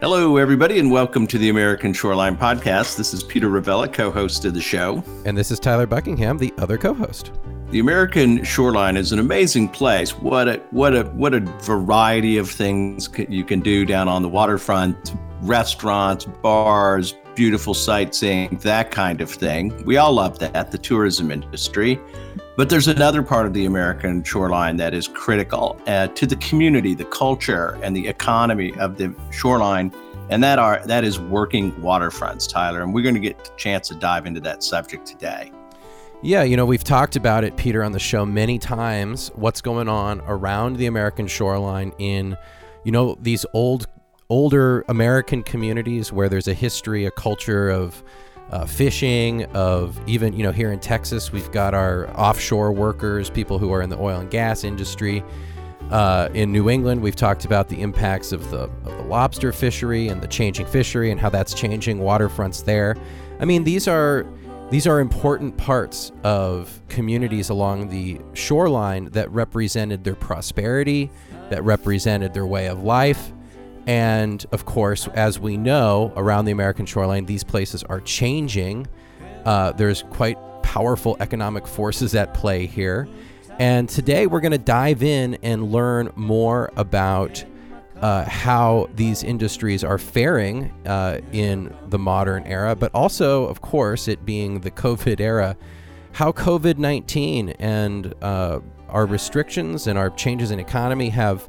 Hello, everybody, and welcome to the American Shoreline Podcast. This is Peter Ravella, co host of the show. And this is Tyler Buckingham, the other co host. The American Shoreline is an amazing place. What a, what a, what a variety of things you can do down on the waterfront restaurants, bars, beautiful sightseeing, that kind of thing. We all love that, the tourism industry. But there's another part of the American shoreline that is critical uh, to the community, the culture, and the economy of the shoreline, and that are that is working waterfronts, Tyler. And we're going to get a chance to dive into that subject today. Yeah, you know, we've talked about it, Peter, on the show many times. What's going on around the American shoreline in, you know, these old, older American communities where there's a history, a culture of uh, fishing, of even, you know, here in Texas, we've got our offshore workers, people who are in the oil and gas industry. Uh, in New England, we've talked about the impacts of the, of the lobster fishery and the changing fishery and how that's changing waterfronts there. I mean, these are these are important parts of communities along the shoreline that represented their prosperity, that represented their way of life, and of course, as we know, around the American shoreline, these places are changing. Uh, there's quite powerful economic forces at play here. And today we're going to dive in and learn more about uh, how these industries are faring uh, in the modern era, but also, of course, it being the COVID era, how COVID 19 and uh, our restrictions and our changes in economy have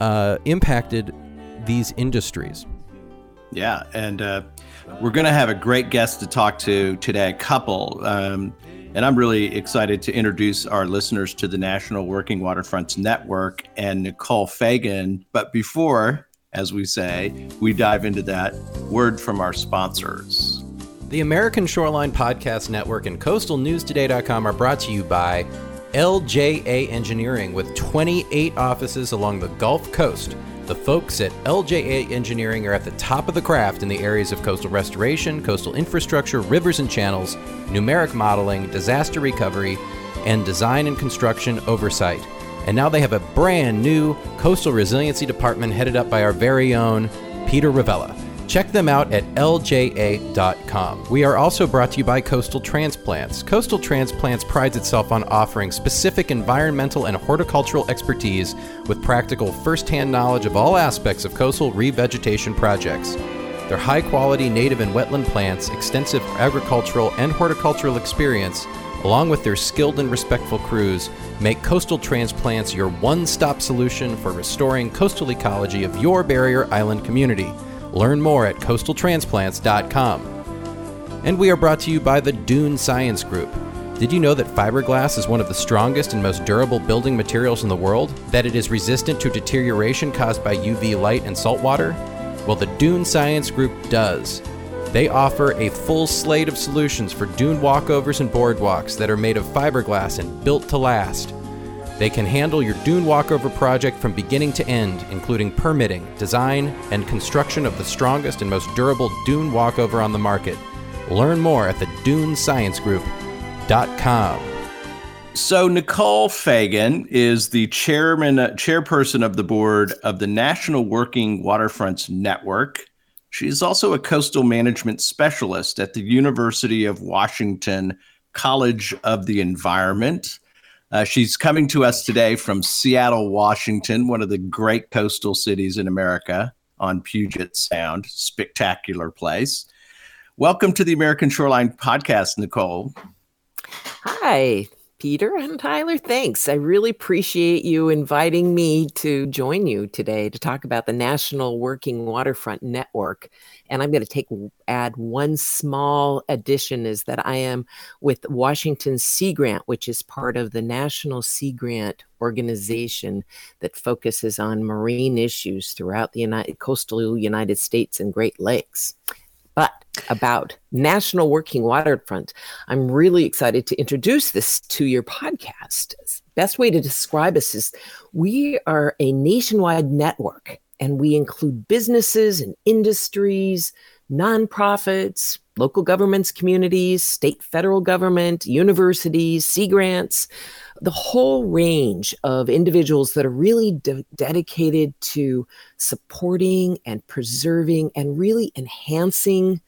uh, impacted these industries. Yeah, and uh, we're going to have a great guest to talk to today, a couple. Um, and I'm really excited to introduce our listeners to the National Working Waterfronts Network and Nicole Faghin. But before, as we say, we dive into that, word from our sponsors. The American Shoreline Podcast Network and CoastalNewsToday.com are brought to you by LJA Engineering with 28 offices along the Gulf Coast the folks at LJA Engineering are at the top of the craft in the areas of coastal restoration, coastal infrastructure, rivers and channels, numeric modeling, disaster recovery, and design and construction oversight. And now they have a brand new coastal resiliency department headed up by our very own Peter Ravella. Check them out at lja.com. We are also brought to you by Coastal Transplants. Coastal Transplants prides itself on offering specific environmental and horticultural expertise with practical first-hand knowledge of all aspects of coastal revegetation projects. Their high quality native and wetland plants, extensive agricultural and horticultural experience, along with their skilled and respectful crews, make Coastal Transplants your one stop solution for restoring coastal ecology of your barrier island community. Learn more at coastaltransplants.com. And we are brought to you by the Dune Science Group. Did you know that fiberglass is one of the strongest and most durable building materials in the world? That it is resistant to deterioration caused by UV light and salt water? Well, the Dune Science Group does. They offer a full slate of solutions for dune walkovers and boardwalks that are made of fiberglass and built to last. They can handle your dune walkover project from beginning to end, including permitting, design, and construction of the strongest and most durable dune walkover on the market. Learn more at the dunesciencegroup.com. So Nicole Faghin is the chairman, chairperson of the board of the National Working Waterfronts Network. She is also a coastal management specialist at the University of Washington College of the Environment. Uh, she's coming to us today from Seattle, Washington, one of the great coastal cities in America on Puget Sound. Spectacular place. Welcome to the American Shoreline Podcast, Nicole. Hi. Peter and Tyler, thanks. I really appreciate you inviting me to join you today to talk about the National Working Waterfront Network. And I'm going to take add one small addition is that I am with Washington Sea Grant, which is part of the National Sea Grant organization that focuses on marine issues throughout the United, coastal United States and Great Lakes. But about National Working Waterfront, I'm really excited to introduce this to your podcast. Best way to describe us is we are a nationwide network and we include businesses and industries, nonprofits, local governments, communities, state, federal government, universities, sea grants, the whole range of individuals that are really de- dedicated to supporting and preserving and really enhancing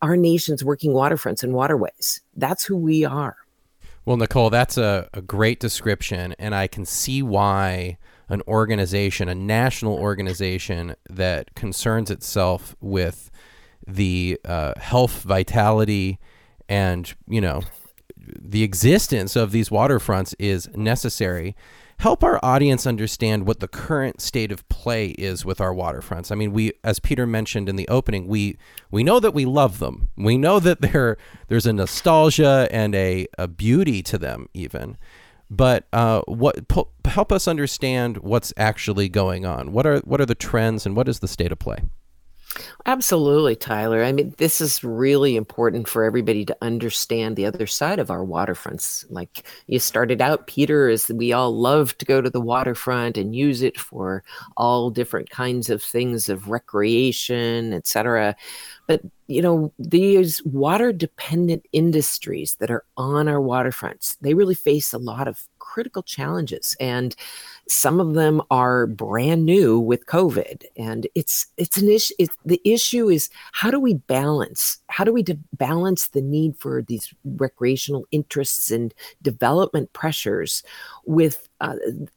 our nation's working waterfronts and waterways. That's who we are. Well, Nicole, that's a, a great description, and I can see why an organization, a national organization that concerns itself with the uh, health, vitality, and you know the existence of these waterfronts is necessary. Help our audience understand what the current state of play is with our waterfronts. I mean, we, as Peter mentioned in the opening, we we know that we love them. We know that there there's a nostalgia and a, a beauty to them, even. But uh, what po- help us understand what's actually going on? What are what are the trends and what is the state of play? Absolutely, Tyler. I mean, this is really important for everybody to understand the other side of our waterfronts. Like you started out, Peter, is we all love to go to the waterfront and use it for all different kinds of things of recreation, etc. But you know, these water dependent industries that are on our waterfronts, they really face a lot of critical challenges. And some of them are brand new with COVID, and it's it's an issue. It's, the issue is how do we balance? How do we de- balance the need for these recreational interests and development pressures with uh,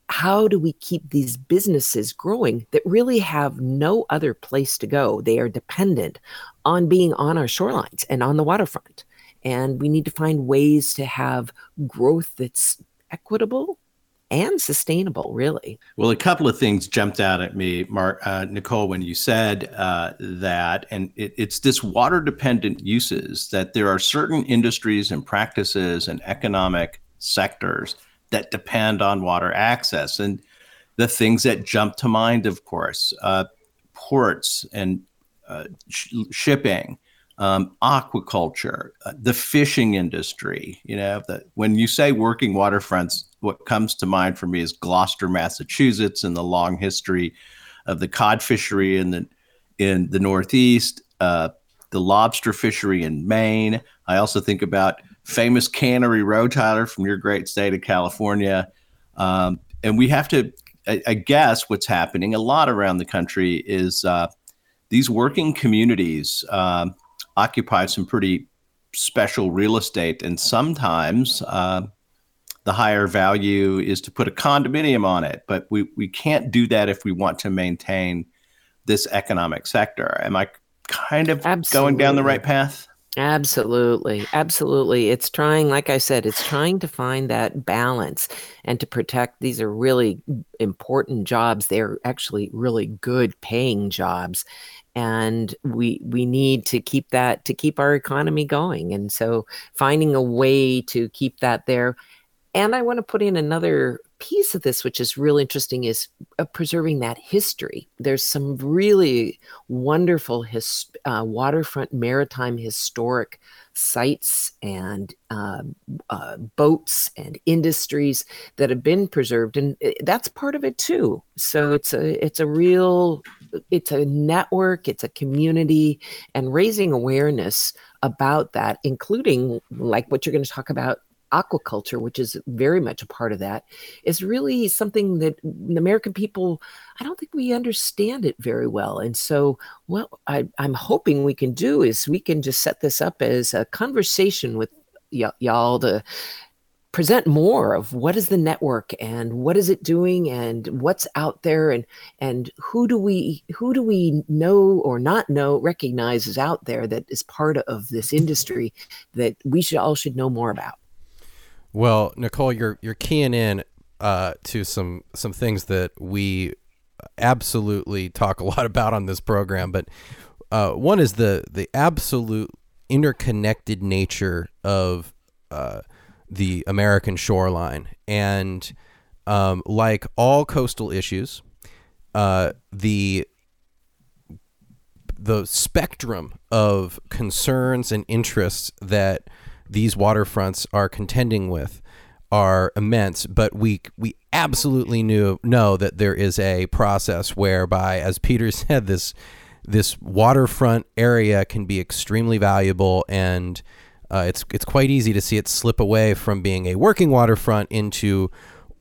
how do we keep these businesses growing that really have no other place to go? They are dependent on being on our shorelines and on the waterfront. And we need to find ways to have growth that's equitable and sustainable, really. Well, a couple of things jumped out at me, Mark, uh, Nicole, when you said uh, that, and it, it's this water dependent uses that there are certain industries and practices and economic sectors that depend on water access. And the things that jump to mind, of course, uh, ports and uh, sh- shipping, um, aquaculture, uh, the fishing industry. You know, the, when you say working waterfronts, what comes to mind for me is Gloucester, Massachusetts, and the long history of the cod fishery in the in the Northeast, uh, the lobster fishery in Maine. I also think about famous Cannery Row, Tyler, from your great state of California. Um, and we have to, I, I, guess, what's happening a lot around the country is uh, these working communities. Um, occupy some pretty special real estate. And sometimes uh, the higher value is to put a condominium on it. But we, we can't do that if we want to maintain this economic sector. Am I kind of Absolutely. going down the right path? Absolutely. Absolutely. It's trying, like I said, it's trying to find that balance and to protect. These are really important jobs. They're actually really good paying jobs and we we need to keep that to keep our economy going. And so finding a way to keep that there. And i want to put in another piece of this which is really interesting is uh, preserving that history. There's some really wonderful his, uh, waterfront maritime historic sites and uh, uh, boats and industries that have been preserved and uh, that's part of it too. So it's a it's a real it's a network, it's a community, and raising awareness about that, including like what you're going to talk about aquaculture, which is very much a part of that, is really something that the American people, I don't think we understand it very well. And so, what I, am hoping we can do is we can just set this up as a conversation with y- y'all to present more of what is the network and what is it doing and what's out there and and who do we who do we know or not know recognize is out there that is part of this industry that we should all should know more about well nicole you're you're keying in uh, to some some things that we absolutely talk a lot about on this program but uh, one is the the absolute interconnected nature of uh, the American shoreline. And um, like all coastal issues, uh, the the spectrum of concerns and interests that these waterfronts are contending with are immense, but we we absolutely knew know that there is a process whereby, as Peter said, this this waterfront area can be extremely valuable and uh, it's it's quite easy to see it slip away from being a working waterfront into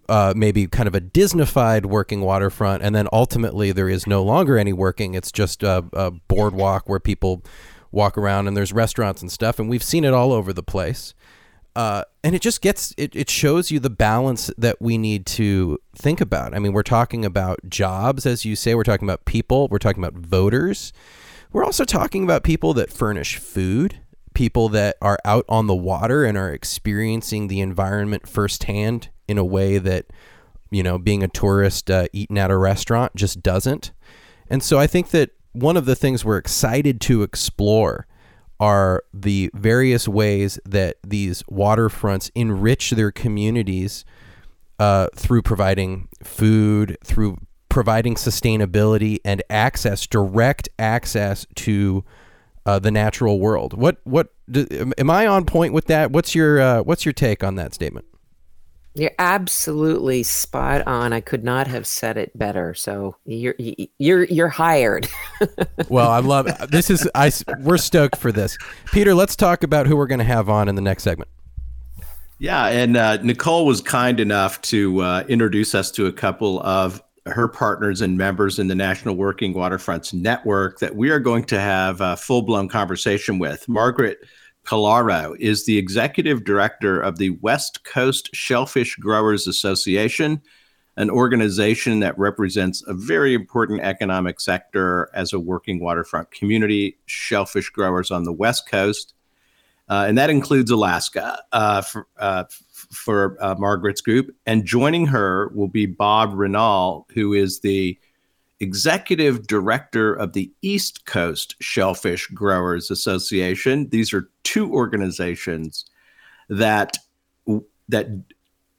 uh, maybe kind of a Disneyfied working waterfront, and then ultimately there is no longer any working. It's just a, a boardwalk where people walk around and there's restaurants and stuff, and we've seen it all over the place. Uh, and it just gets it, it shows you the balance that we need to think about. I mean, we're talking about jobs, as you say, we're talking about people, we're talking about voters. We're also talking about people that furnish food, people that are out on the water and are experiencing the environment firsthand in a way that, you know, being a tourist uh, eating at a restaurant just doesn't. And so I think that one of the things we're excited to explore are the various ways that these waterfronts enrich their communities uh, through providing food, through providing sustainability and access, direct access to uh, the natural world. What what do, am I on point with that? What's your uh, what's your take on that statement? You're absolutely spot on. I could not have said it better. So you're you're you're hired. well, I love this. Is I we're stoked for this, Peter. Let's talk about who we're going to have on in the next segment. Yeah, and uh, Nicole was kind enough to uh, introduce us to a couple of her partners and members in the National Working Waterfronts Network that we are going to have a full blown conversation with. Margaret Pilaro is the executive director of the West Coast Shellfish Growers Association, an organization that represents a very important economic sector as a working waterfront community, shellfish growers on the West Coast. Uh, and that includes Alaska uh, for, uh, for uh, Margaret's group. And joining her will be Bob Rinal, who is the executive director of the East Coast Shellfish Growers Association. These are two organizations that that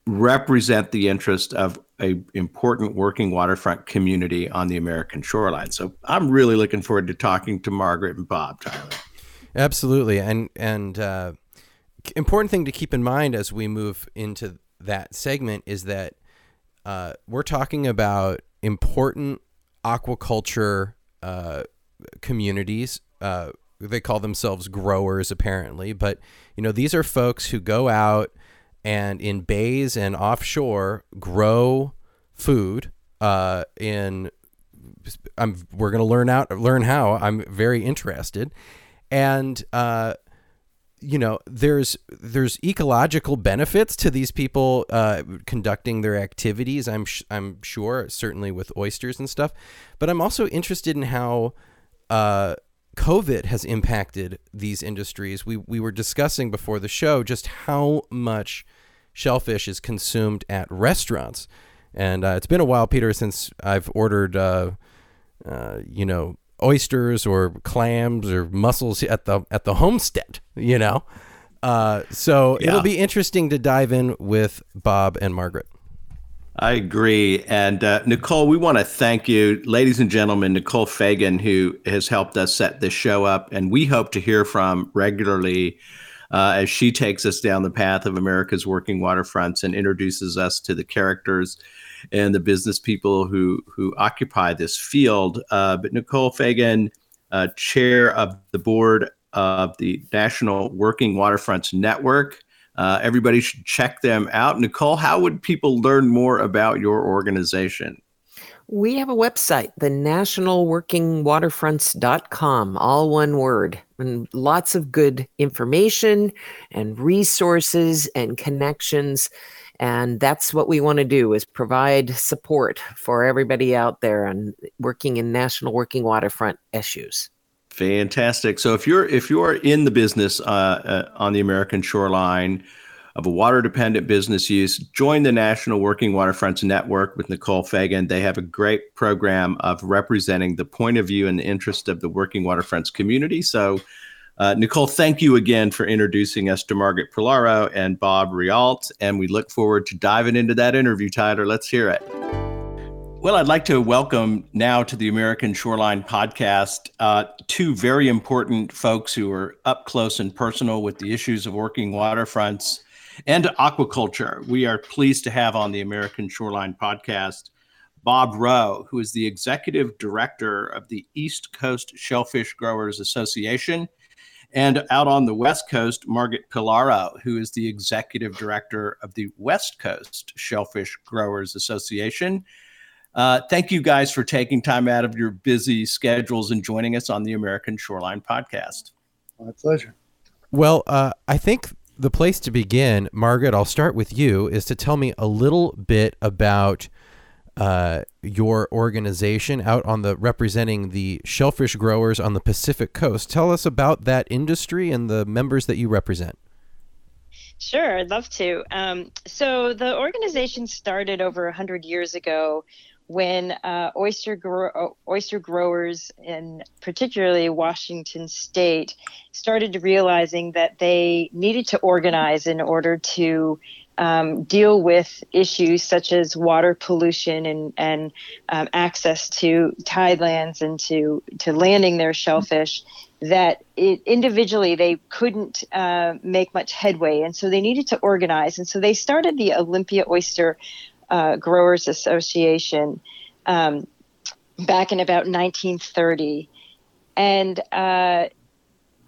represent the interest of a important working waterfront community on the American shoreline. So I'm really looking forward to talking to Margaret and Bob Tyler. Absolutely, and and uh, important thing to keep in mind as we move into that segment is that uh, we're talking about important aquaculture uh, communities. Uh, they call themselves growers, apparently, but you know these are folks who go out and in bays and offshore grow food. Uh, in I'm we're gonna learn out learn how. I'm very interested, and uh, you know there's there's ecological benefits to these people uh, conducting their activities i'm sh- i'm sure certainly with oysters and stuff. But i'm also interested in how uh, covid has impacted these industries. We we were discussing before the show just how much shellfish is consumed at restaurants. And uh, it's been a while peter since i've ordered uh, uh, you know oysters or clams or mussels at the at the homestead, you know. Uh, so yeah. it'll be interesting to dive in with Bob and Margaret. I agree. And uh, Nicole, we want to thank you, ladies and gentlemen, Nicole Faghin, who has helped us set this show up. And we hope to hear from regularly uh, as she takes us down the path of America's working waterfronts and introduces us to the characters and the business people who who occupy this field. Uh, but Nicole Faghin, uh, chair of the board of the National Working Waterfronts Network. Uh, everybody should check them out. Nicole, how would people learn more about your organization? We have a website, the nationalworkingwaterfronts.com, all one word, and lots of good information and resources and connections and that's what we want to do is provide support for everybody out there and working in national working waterfront issues. Fantastic. So if you're if you're in the business uh, uh, on the american shoreline of a water dependent business use join the national working waterfronts network with nicole faghin. They have a great program of representing the point of view and the interest of the working waterfronts community. So uh, Nicole, thank you again for introducing us to Margaret Pilaro and Bob Rheault, and we look forward to diving into that interview, Tyler. Let's hear it. Well, I'd like to welcome now to the American Shoreline podcast uh, two very important folks who are up close and personal with the issues of working waterfronts and aquaculture. We are pleased to have on the American Shoreline podcast Bob Rheault, who is the executive director of the East Coast Shellfish Growers Association. And out on the West Coast, Margaret Pilaro, who is the executive director of the West Coast Shellfish Growers Association. Uh, thank you guys for taking time out of your busy schedules and joining us on the American Shoreline Podcast. My pleasure. Well, uh, I think the place to begin, Margaret, I'll start with you, is to tell me a little bit about uh, your organization out on the representing the shellfish growers on the Pacific coast. Tell us about that industry and the members that you represent. Sure, I'd love to. Um, so the organization started over 100 years ago when uh, oyster gro- oyster growers in particularly Washington State started realizing that they needed to organize in order to um, deal with issues such as water pollution and and um, access to tidelands and to to landing their shellfish that it, individually they couldn't uh, make much headway and so they needed to organize and so they started the Olympia Oyster uh, Growers Association um, back in about 1930. And uh,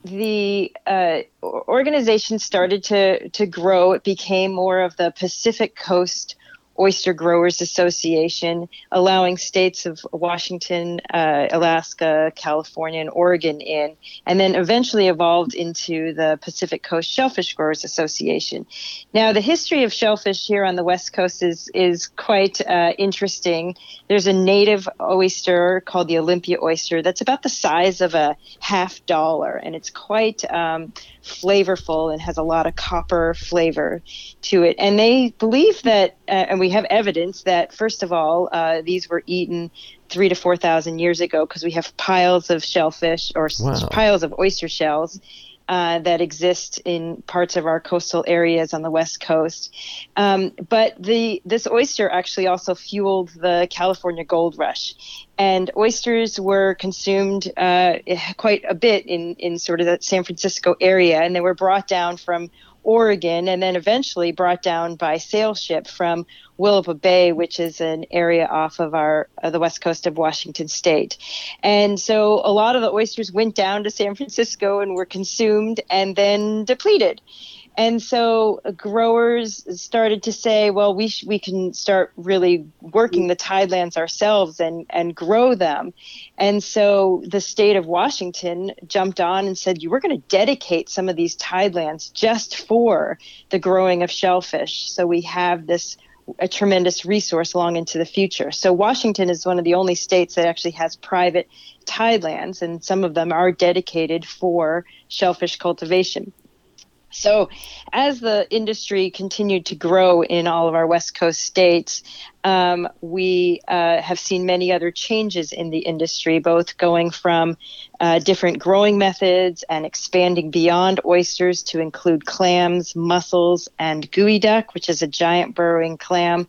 the uh, organization started to, to grow. It became more of the Pacific Coast Oyster Growers Association, allowing states of Washington, uh, Alaska, California, and Oregon in, and then eventually evolved into the Pacific Coast Shellfish Growers Association. Now, the history of shellfish here on the West Coast is is quite uh, interesting. There's a native oyster called the Olympia oyster that's about the size of a half dollar, and it's quite um, flavorful and has a lot of copper flavor to it. And they believe that, uh, and we have evidence that, first of all, uh, these were eaten three to 4,000 years ago because we have piles of shellfish or wow. piles of oyster shells uh, that exist in parts of our coastal areas on the west coast. Um, but the this oyster actually also fueled the California gold rush, and oysters were consumed uh, quite a bit in in sort of that San Francisco area, and they were brought down from Oregon, and then eventually brought down by sail ship from Willapa Bay, which is an area off of our uh, the west coast of Washington State. And so a lot of the oysters went down to San Francisco and were consumed and then depleted. And so growers started to say, well, we sh- we can start really working the tidelands ourselves and and grow them. And so the state of Washington jumped on and said, you were going to dedicate some of these tidelands just for the growing of shellfish. So we have this a tremendous resource long into the future. So Washington is one of the only states that actually has private tidelands, and some of them are dedicated for shellfish cultivation. So, as the industry continued to grow in all of our West Coast states, um, we uh, have seen many other changes in the industry, both going from uh, different growing methods and expanding beyond oysters to include clams, mussels, and geoduck, which is a giant burrowing clam.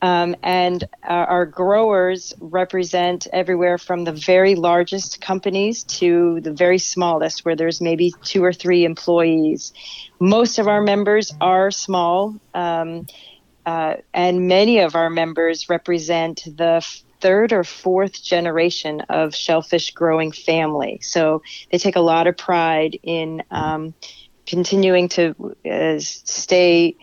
Um, and uh, our growers represent everywhere from the very largest companies to the very smallest, where there's maybe two or three employees. Most of our members are small, um, uh, and many of our members represent the third or fourth generation of shellfish growing family. So they take a lot of pride in um, continuing to uh, stay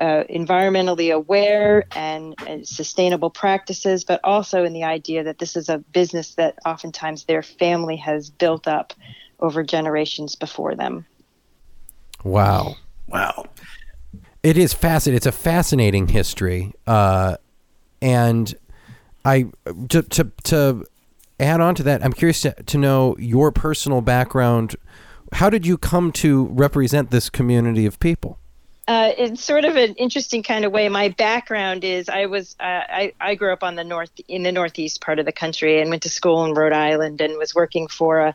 uh, environmentally aware and, and, sustainable practices, but also in the idea that this is a business that oftentimes their family has built up over generations before them. Wow. Wow. It is fascinating. It's a fascinating history. Uh, and I, to, to, to add on to that, I'm curious to, to know your personal background. How did you come to represent this community of people? Uh, in sort of an interesting kind of way, my background is I was uh, I, I grew up on the north in the northeast part of the country and went to school in Rhode Island and was working for a,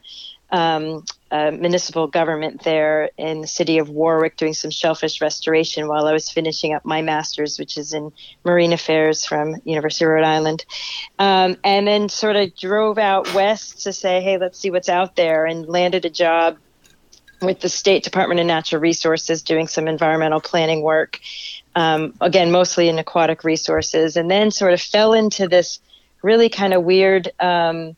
um, a municipal government there in the city of Warwick doing some shellfish restoration while I was finishing up my master's, which is in marine affairs from University of Rhode Island, um, and then sort of drove out west to say, hey, let's see what's out there, and landed a job with the State Department of Natural Resources doing some environmental planning work, um, again, mostly in aquatic resources, and then sort of fell into this really kind of weird um,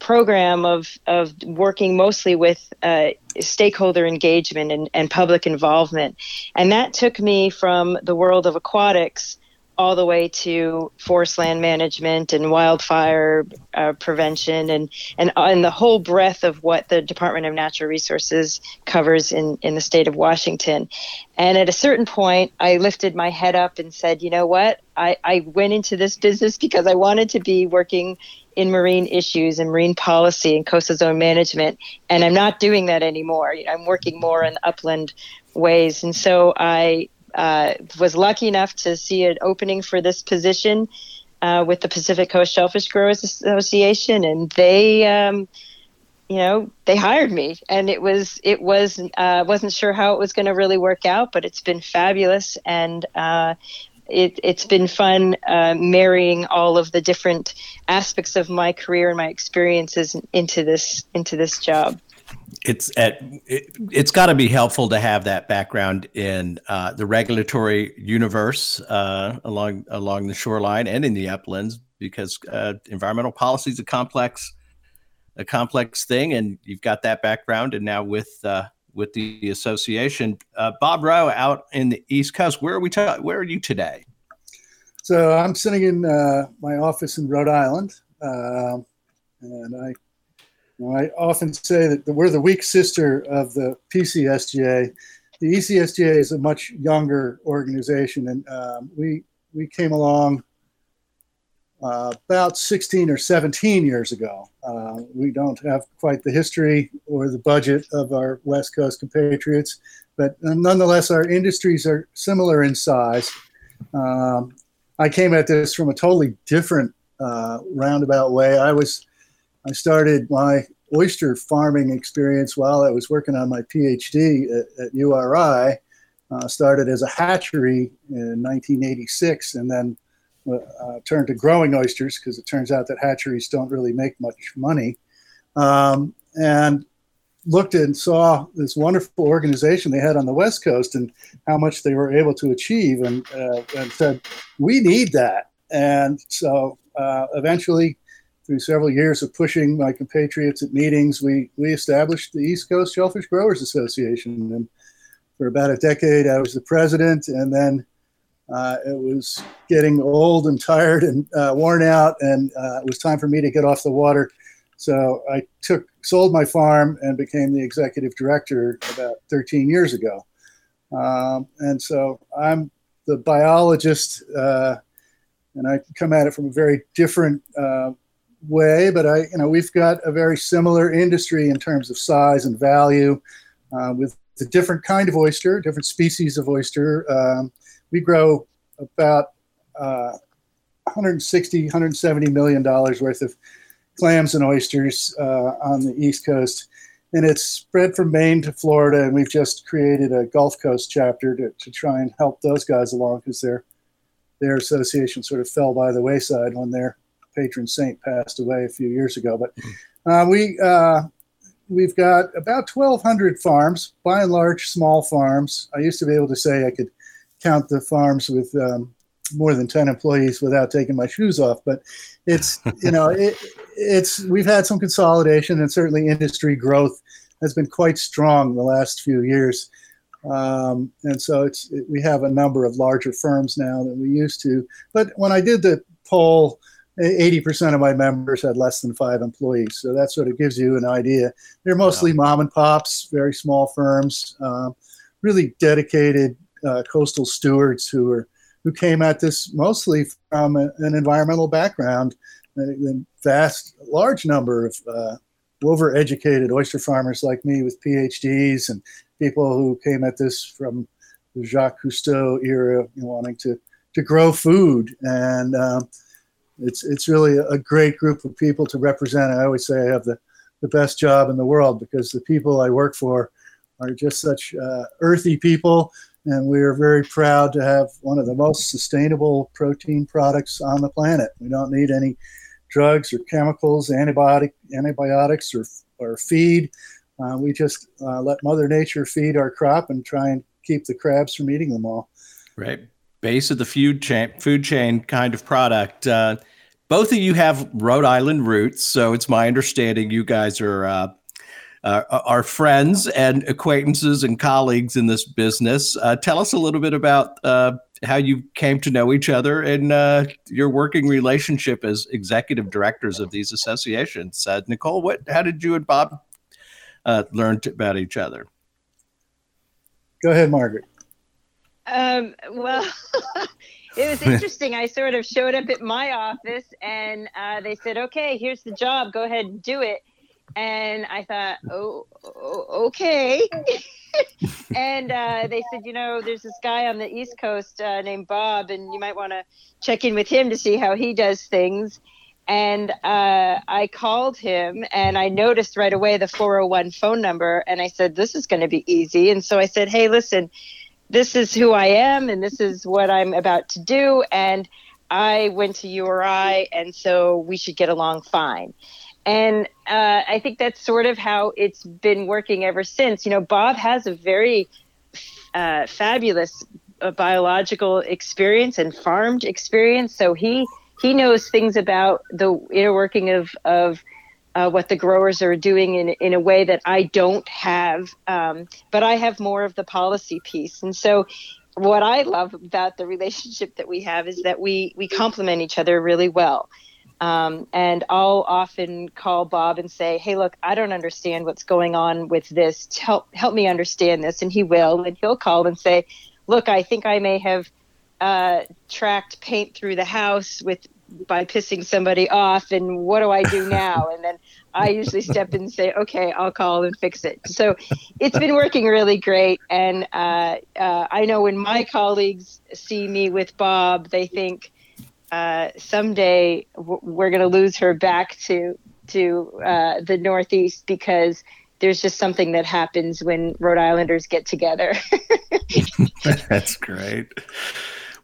program of of working mostly with uh, stakeholder engagement and, and public involvement, and that took me from the world of aquatics all the way to forest land management and wildfire uh, prevention and, and and the whole breadth of what the Department of Natural Resources covers in, in the state of Washington. And at a certain point, I lifted my head up and said, you know what? I, I went into this business because I wanted to be working in marine issues and marine policy and coastal zone management, and I'm not doing that anymore. I'm working more in upland ways, and so I uh, was lucky enough to see an opening for this position uh, with the Pacific Coast Shellfish Growers Association, and they, um, you know, they hired me, and it was it was uh, wasn't sure how it was going to really work out, but it's been fabulous, and uh, it, has been fun uh, marrying all of the different aspects of my career and my experiences into this into this job it's at it, has got to be helpful to have that background in uh, the regulatory universe uh, along along the shoreline and in the uplands because uh, environmental policy is a complex a complex thing and you've got that background and now with uh, with the association uh, Bob Rheault out in the East Coast where are we ta- where are you today? So I'm sitting in uh, my office in Rhode Island and I I often say that we're the weak sister of the PCSGA. The ECSGA is a much younger organization, and um, we we came along uh, about 16 or 17 years ago. Uh, we don't have quite the history or the budget of our West Coast compatriots, but nonetheless, our industries are similar in size. Um, I came at this from a totally different uh, roundabout way. I was I started my oyster farming experience while I was working on my PhD at, at URI. Uh, started as a hatchery in 1986 and then uh, turned to growing oysters because it turns out that hatcheries don't really make much money. Um, and looked and saw this wonderful organization they had on the West Coast and how much they were able to achieve, and, uh, and said, We need that. And so uh, eventually through several years of pushing my compatriots at meetings, we, we established the East Coast Shellfish Growers Association. And for about a decade, I was the president. And then uh, it was getting old and tired and uh, worn out, and uh, it was time for me to get off the water. So I took, sold my farm, and became the executive director about 13 years ago. Um, and so I'm the biologist, uh, and I come at it from a very different uh, way, but I, you know, we've got a very similar industry in terms of size and value, uh, with a different kind of oyster, different species of oyster. Um, we grow about uh, 160, 170 million dollars worth of clams and oysters uh, on the East Coast, and it's spread from Maine to Florida. And we've just created a Gulf Coast chapter to, to try and help those guys along because their their association sort of fell by the wayside when they're patron saint passed away a few years ago. But uh, we uh, we've got about 1,200 farms, by and large small farms. I used to be able to say I could count the farms with um, more than 10 employees without taking my shoes off, but it's you know it, it's we've had some consolidation and certainly industry growth has been quite strong the last few years. Um, and so it's it, we have a number of larger firms now than we used to. But when I did the poll 80% of my members had less than five employees. So that sort of gives you an idea. They're mostly yeah. mom and pops, very small firms, uh, really dedicated uh, coastal stewards who are who came at this mostly from a, an environmental background. A vast, large number of uh, over-educated oyster farmers like me with PhDs and people who came at this from the Jacques Cousteau era, you know, wanting to to grow food and um, it's it's really a great group of people to represent. I always say I have the, the best job in the world because the people I work for are just such uh, earthy people, and we are very proud to have one of the most sustainable protein products on the planet. We don't need any drugs or chemicals, antibiotic antibiotics or or feed. Uh, we just uh, let Mother Nature feed our crop and try and keep the crabs from eating them all. Right base of the food chain, food chain kind of product. Uh, both of you have Rhode Island roots, so it's my understanding you guys are uh, uh, are friends and acquaintances and colleagues in this business. Uh, tell us a little bit about uh, how you came to know each other and uh, your working relationship as executive directors of these associations. Uh, Nicole, what? How did you and Bob learn about each other? Go ahead, Margaret. Um, well. it was interesting. I sort of showed up at my office and uh, they said, okay, here's the job. Go ahead and do it. And I thought, oh, okay. and uh, they said, you know, there's this guy on the East Coast uh, named Bob, and you might want to check in with him to see how he does things. And uh, I called him and I noticed right away the 401 phone number. And I said, this is going to be easy. And so I said, hey, listen, this is who I am and this is what I'm about to do. And I went to URI, and so we should get along fine. And uh, I think that's sort of how it's been working ever since. You know, Bob has a very uh, fabulous uh, biological experience and farmed experience, so he he knows things about the inner working of of uh, what the growers are doing in, in a way that I don't have. Um, but I have more of the policy piece. And so what I love about the relationship that we have is that we, we complement each other really well. Um, and I'll often call Bob and say, "Hey, look, I don't understand what's going on with this. Help help me understand this." And he will, and he'll call and say, "Look, I think I may have uh, tracked paint through the house with by pissing somebody off and what do I do now? And then I usually step in and say, okay, I'll call and fix it. So it's been working really great. And uh, uh, I know when my colleagues see me with Bob, they think uh, someday we're going to lose her back to to uh, the Northeast because there's just something that happens when Rhode Islanders get together. That's great.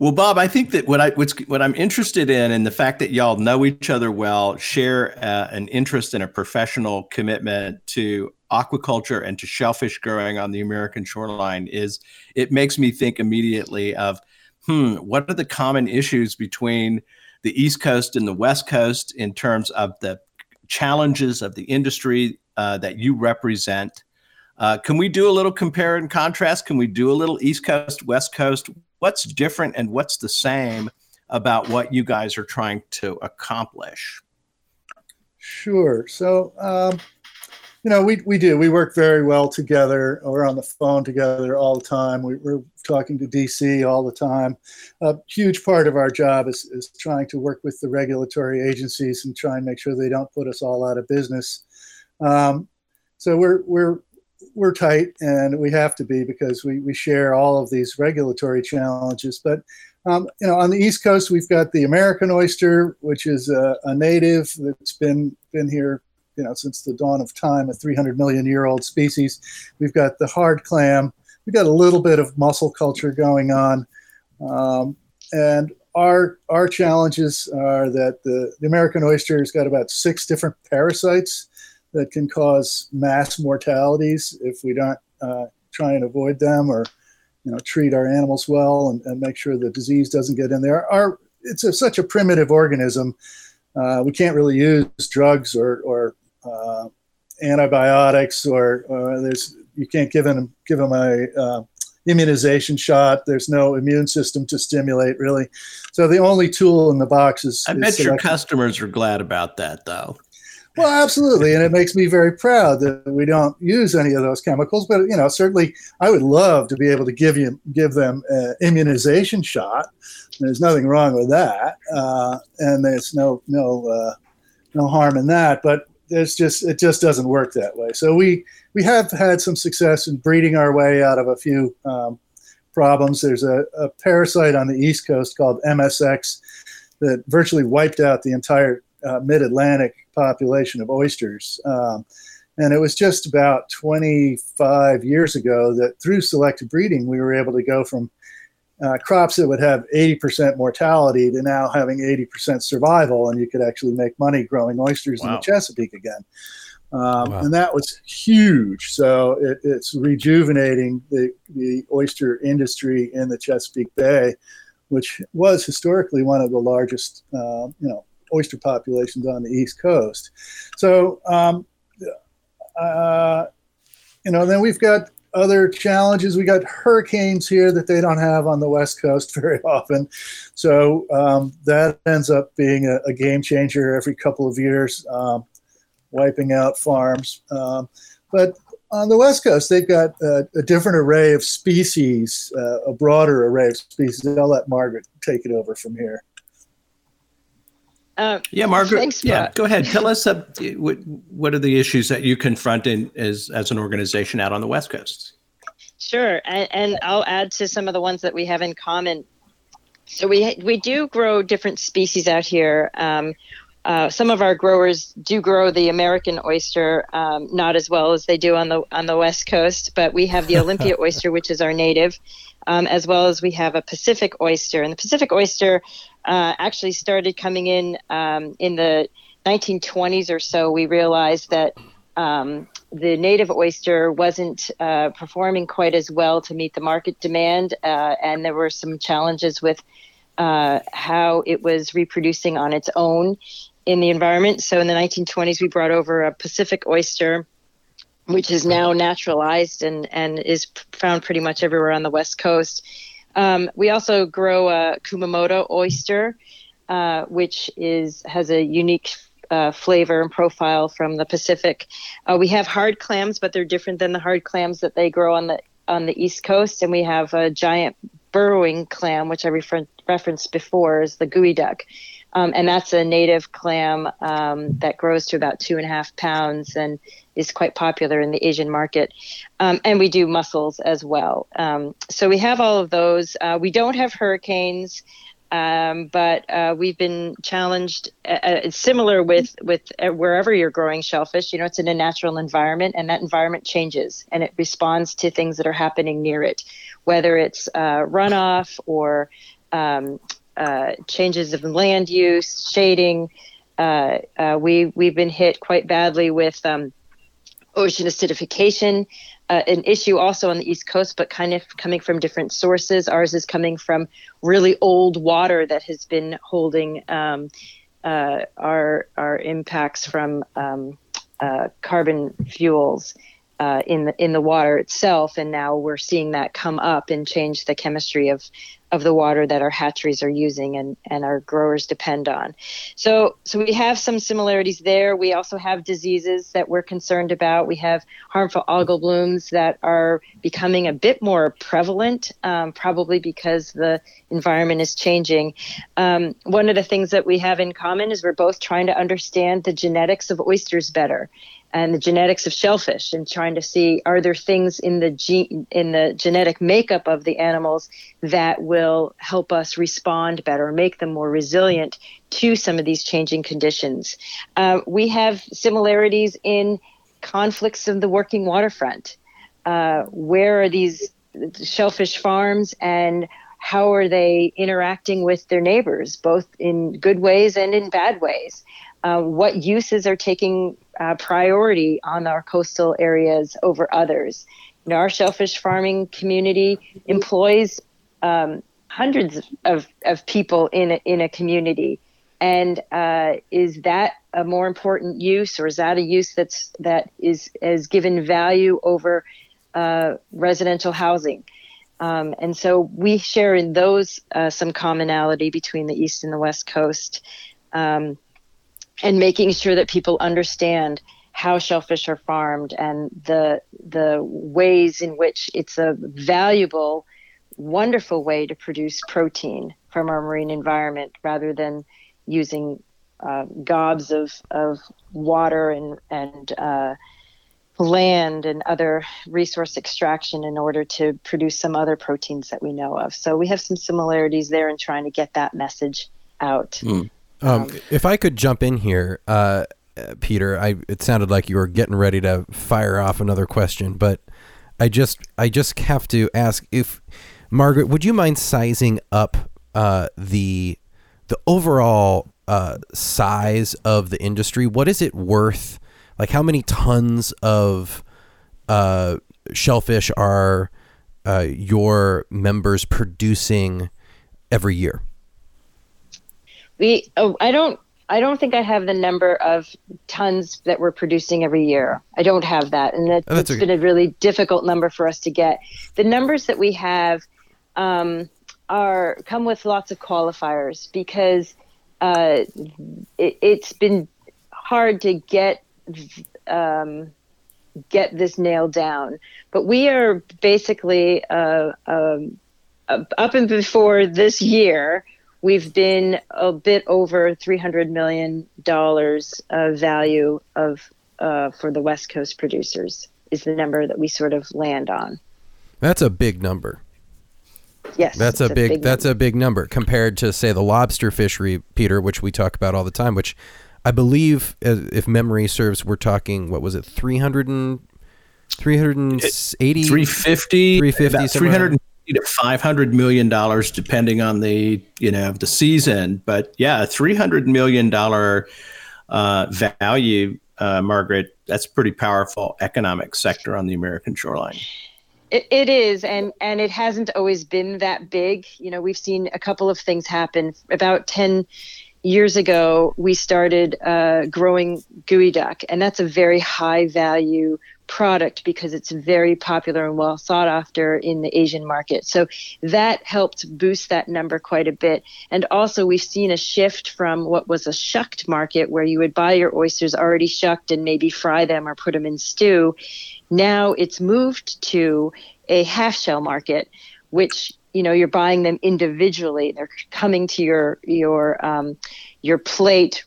Well, Bob, I think that what I what's what I'm interested in, and the fact that y'all know each other well, share uh, an interest and a professional commitment to aquaculture and to shellfish growing on the American shoreline, is it makes me think immediately of, hmm, what are the common issues between the East Coast and the West Coast in terms of the challenges of the industry uh, that you represent? Uh, can we do a little compare and contrast? Can we do a little East Coast, West Coast? What's different and what's the same about what you guys are trying to accomplish? Sure. So, um, you know, we, we do. We work very well together. We're on the phone together all the time. We, are talking to DC all the time. A huge part of our job is, is trying to work with the regulatory agencies and try and make sure they don't put us all out of business. Um, so we're, we're we're tight and we have to be because we, we share all of these regulatory challenges. But um, you know, on the East Coast, we've got the American oyster, which is a, a, native that's been been here, you know, since the dawn of time, a 300 million year old species. We've got the hard clam. We've got a little bit of mussel culture going on, um, and our our challenges are that the, the American oyster has got about six different parasites that can cause mass mortalities if we don't uh, try and avoid them or you know treat our animals well and, and make sure the disease doesn't get in there. Our it's a, such a primitive organism. Uh, we can't really use drugs or, or uh, antibiotics or uh, there's you can't give them give them a uh, immunization shot. There's no immune system to stimulate really. So the only tool in the box is. I is bet your customers are glad about that though. Well, absolutely, and it makes me very proud that we don't use any of those chemicals. But you know, certainly, I would love to be able to give you give them an immunization shot. There's nothing wrong with that, uh, and there's no no uh, no harm in that. But it's just it just doesn't work that way. So we we have had some success in breeding our way out of a few um, problems. There's a, a parasite on the East Coast called MSX that virtually wiped out the entire uh, mid-Atlantic population of oysters. Um, and it was just about 25 years ago that through selective breeding, we were able to go from uh, crops that would have 80% mortality to now having 80% survival. And you could actually make money growing oysters wow. in the Chesapeake again. Um, wow. And that was huge. So it, it's rejuvenating the, the oyster industry in the Chesapeake Bay, which was historically one of the largest, uh, you know, oyster populations on the East Coast. So, um, uh, you know, then we've got other challenges. We got hurricanes here that they don't have on the West Coast very often. So um, that ends up being a, a, game changer every couple of years, um, wiping out farms. Um, but on the West Coast, they've got a, a different array of species, uh, a broader array of species. I'll let Margaret take it over from here. Uh, yeah, Margaret. Thanks, yeah, go ahead. Tell us uh, what, what are the issues that you confront in, as as an organization out on the West Coast. Sure, and, and I'll add to some of the ones that we have in common. So we we do grow different species out here. Um, uh, some of our growers do grow the American oyster, um, not as well as they do on the on the West Coast, but we have the Olympia oyster, which is our native, um, as well as we have a Pacific oyster. And the Pacific oyster uh, actually started coming in um, in the 1920s or so. We realized that um, the native oyster wasn't uh, performing quite as well to meet the market demand, uh, and there were some challenges with uh, how it was reproducing on its own in the environment. So in the 1920s, we brought over a Pacific oyster, which is now naturalized and, and is found pretty much everywhere on the West Coast. Um, we also grow a Kumamoto oyster, uh, which is has a unique uh, flavor and profile from the Pacific. Uh, we have hard clams, but they're different than the hard clams that they grow on the on the East Coast, and we have a giant burrowing clam, which I refer- referenced before, is the geoduck. Um, and that's a native clam um, that grows to about two and a half pounds and is quite popular in the Asian market. Um, and we do mussels as well. Um, so we have all of those. Uh, we don't have hurricanes. Um, but uh, we've been challenged. Uh, uh, similar with with uh, wherever you're growing shellfish. You know, it's in a natural environment, and that environment changes, and it responds to things that are happening near it, whether it's uh, runoff or um, changes of land use, shading. We we've been hit quite badly with um, ocean acidification, uh, an issue also on the East Coast, but kind of coming from different sources. Ours is coming from really old water that has been holding um, uh, our our impacts from um, carbon fuels. Uh, in the in the water itself, and now we're seeing that come up and change the chemistry of of the water that our hatcheries are using and, and our growers depend on. So so we have some similarities there. We also have diseases that we're concerned about. We have harmful algal blooms that are becoming a bit more prevalent, um, probably because the environment is changing. Um, one of the things that we have in common is we're both trying to understand the genetics of oysters better and the genetics of shellfish and trying to see are there things in the gene in the genetic makeup of the animals that will help us respond better make them more resilient to some of these changing conditions? Uh, we have similarities in conflicts of the working waterfront uh, where are these shellfish farms and how are they interacting with their neighbors both in good ways and in bad ways? Uh, what uses are taking uh, priority on our coastal areas over others. You know, our shellfish farming community employs um, hundreds of, of people in a, in a community. And uh, is that a more important use, or is that a use that's that is is given value over uh, residential housing? Um, and so we share in those uh, some commonality between the east and the west coast. Um, and making sure that people understand how shellfish are farmed and the the ways in which it's a valuable wonderful way to produce protein from our marine environment rather than using uh, gobs of, of water and and uh, land and other resource extraction in order to produce some other proteins that we know of. So we have some similarities there in trying to get that message out. Mm. Um, um, if I could jump in here, uh, Peter, I it sounded like you were getting ready to fire off another question, but I just I just have to ask if Margaret, would you mind sizing up uh, the the overall uh, size of the industry? What is it worth? Like how many tons of uh, shellfish are uh, your members producing every year? We oh, I don't I don't think I have the number of tons that we're producing every year. I don't have that, and that, oh, that's okay. been a really difficult number for us to get. The numbers that we have um, are come with lots of qualifiers because uh, it, has been hard to get um, get this nailed down. But we are basically uh, um, up and before this year we've been a bit over $300 million of value of uh, for the West Coast producers is the number that we sort of land on. That's a big number. Yes, that's a big, a big, that's a big number compared to say the lobster fishery, Peter, which we talk about all the time. Which I believe, if memory serves, we're talking what was it, 300 and 380 350 350 300 to 500 million dollars depending on the you know the season. But yeah 300 million dollar uh, value uh, margaret that's pretty powerful economic sector on the american shoreline. It, it is and and it hasn't always been that big. You know we've seen a couple of things happen. About 10 years ago we started uh, growing duck, and that's a very high value product because it's very popular and well sought after in the Asian market. So that helped boost that number quite a bit. And also, we've seen a shift from what was a shucked market where you would buy your oysters already shucked and maybe fry them or put them in stew. Now it's moved to a half shell market, which you know you're buying them individually. They're coming to your your um, your plate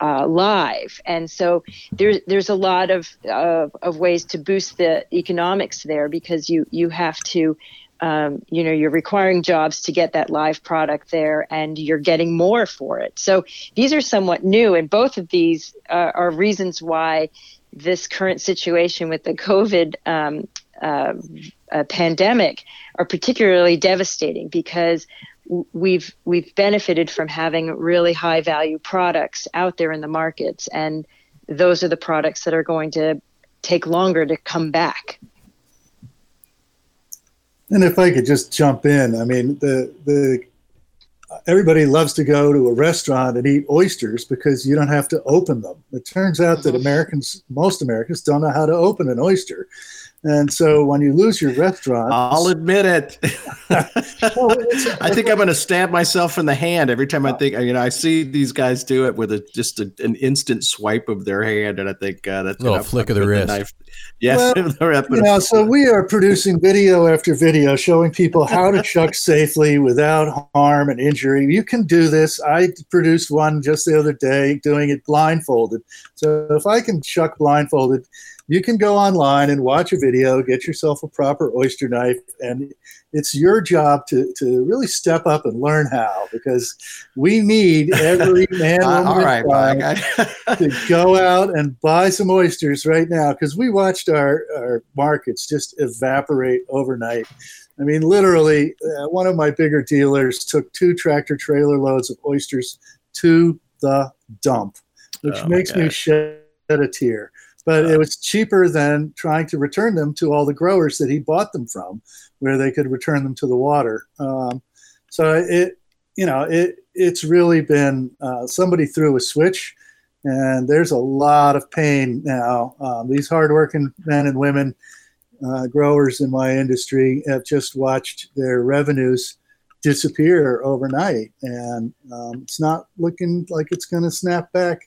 uh, live. And so there's there's a lot of, of, of ways to boost the economics there because you you have to um, you know you're requiring jobs to get that live product there and you're getting more for it. So these are somewhat new, and both of these uh, are reasons why this current situation with the COVID um, uh, uh, pandemic are particularly devastating because we've we've benefited from having really high value products out there in the markets and those are the products that are going to take longer to come back. And if i could just jump in i mean the the everybody loves to go to a restaurant and eat oysters because you don't have to open them. It turns out that mm-hmm. americans most americans don't know how to open an oyster and so when you lose your restaurant, I'll admit it. well, I think I'm going to stab myself in the hand every time I think. You know, I see these guys do it with a just a, an instant swipe of their hand, and I think uh, that's a little flick of the wrist. The yes, well, you know, so we are producing video after video showing people how to chuck safely without harm and injury. You can do this. I produced one just the other day doing it blindfolded. So if I can chuck blindfolded you can go online and watch a video, get yourself a proper oyster knife, and it's your job to, to really step up and learn how because we need every man, woman, right, to go out and buy some oysters right now because we watched our, our markets just evaporate overnight. I mean, literally, uh, one of my bigger dealers took two tractor trailer loads of oysters to the dump, which oh makes me shed a tear but it was cheaper than trying to return them to all the growers that he bought them from, where they could return them to the water. Um, so it, you know, it it's really been uh, somebody threw a switch, and there's a lot of pain now. Um, these hardworking men and women, uh, growers in my industry, have just watched their revenues disappear overnight, and um, it's not looking like it's going to snap back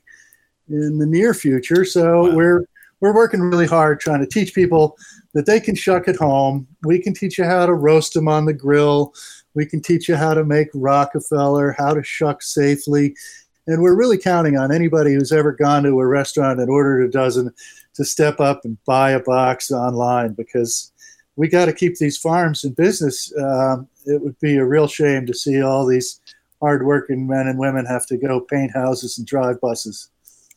in the near future. So wow. we're we're working really hard trying to teach people that they can shuck at home. We can teach you how to roast them on the grill. We can teach you how to make Rockefeller, how to shuck safely. And we're really counting on anybody who's ever gone to a restaurant and ordered a dozen to step up and buy a box online because we got to keep these farms in business. Um, it would be a real shame to see all these hardworking men and women have to go paint houses and drive buses.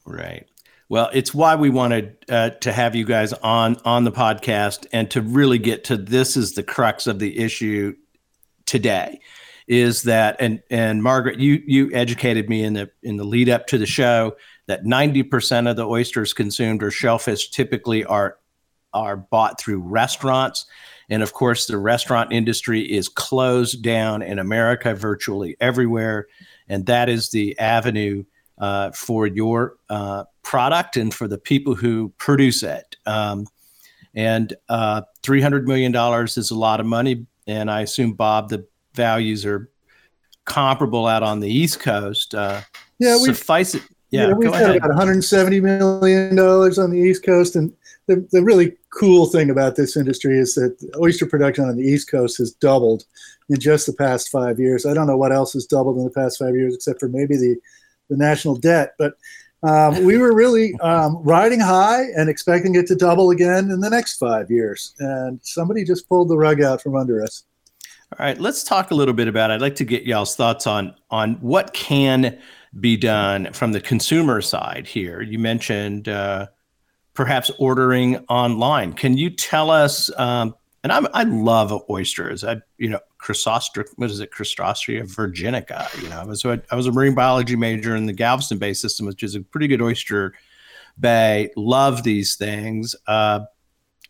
Right. Well, it's why we wanted uh, to have you guys on on the podcast and to really get to this is the crux of the issue today is that and and Margaret you you educated me in the in the lead up to the show that 90% of the oysters consumed or shellfish typically are are bought through restaurants and of course the restaurant industry is closed down in America virtually everywhere and that is the avenue uh, for your uh, product and for the people who produce it. Um, and uh, $300 million is a lot of money. And I assume, Bob, the values are comparable out on the East Coast. Uh, yeah, we suffice it. Yeah, yeah we've got about 170 million dollars on the East Coast, and the, the really cool thing about this industry is that oyster production on the East Coast has doubled in just the past five years. I don't know what else has doubled in the past five years, except for maybe the the national debt, but. Um, we were really um, riding high and expecting it to double again in the next five years. And somebody just pulled the rug out from under us. All right, let's talk a little bit about. It. I'd like to get y'all's thoughts on on what can be done from the consumer side here. You mentioned uh, perhaps ordering online. Can you tell us? Um, and I'm, I love oysters. I you know Crassostrea, what is it? Crassostrea virginica. You know, I was I was a marine biology major in the Galveston Bay system, which is a pretty good oyster bay. Love these things. Uh,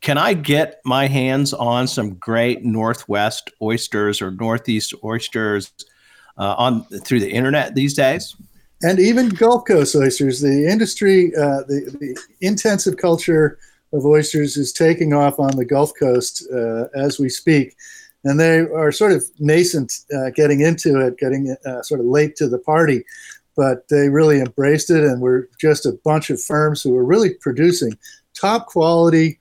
can I get my hands on some great Northwest oysters or Northeast oysters uh, on through the internet these days? And even Gulf Coast oysters. The industry, uh, the, the intensive culture of oysters is taking off on the Gulf Coast uh, as we speak. And they are sort of nascent, uh, getting into it, getting uh, sort of late to the party but they really embraced it and we're just a bunch of firms who are really producing top quality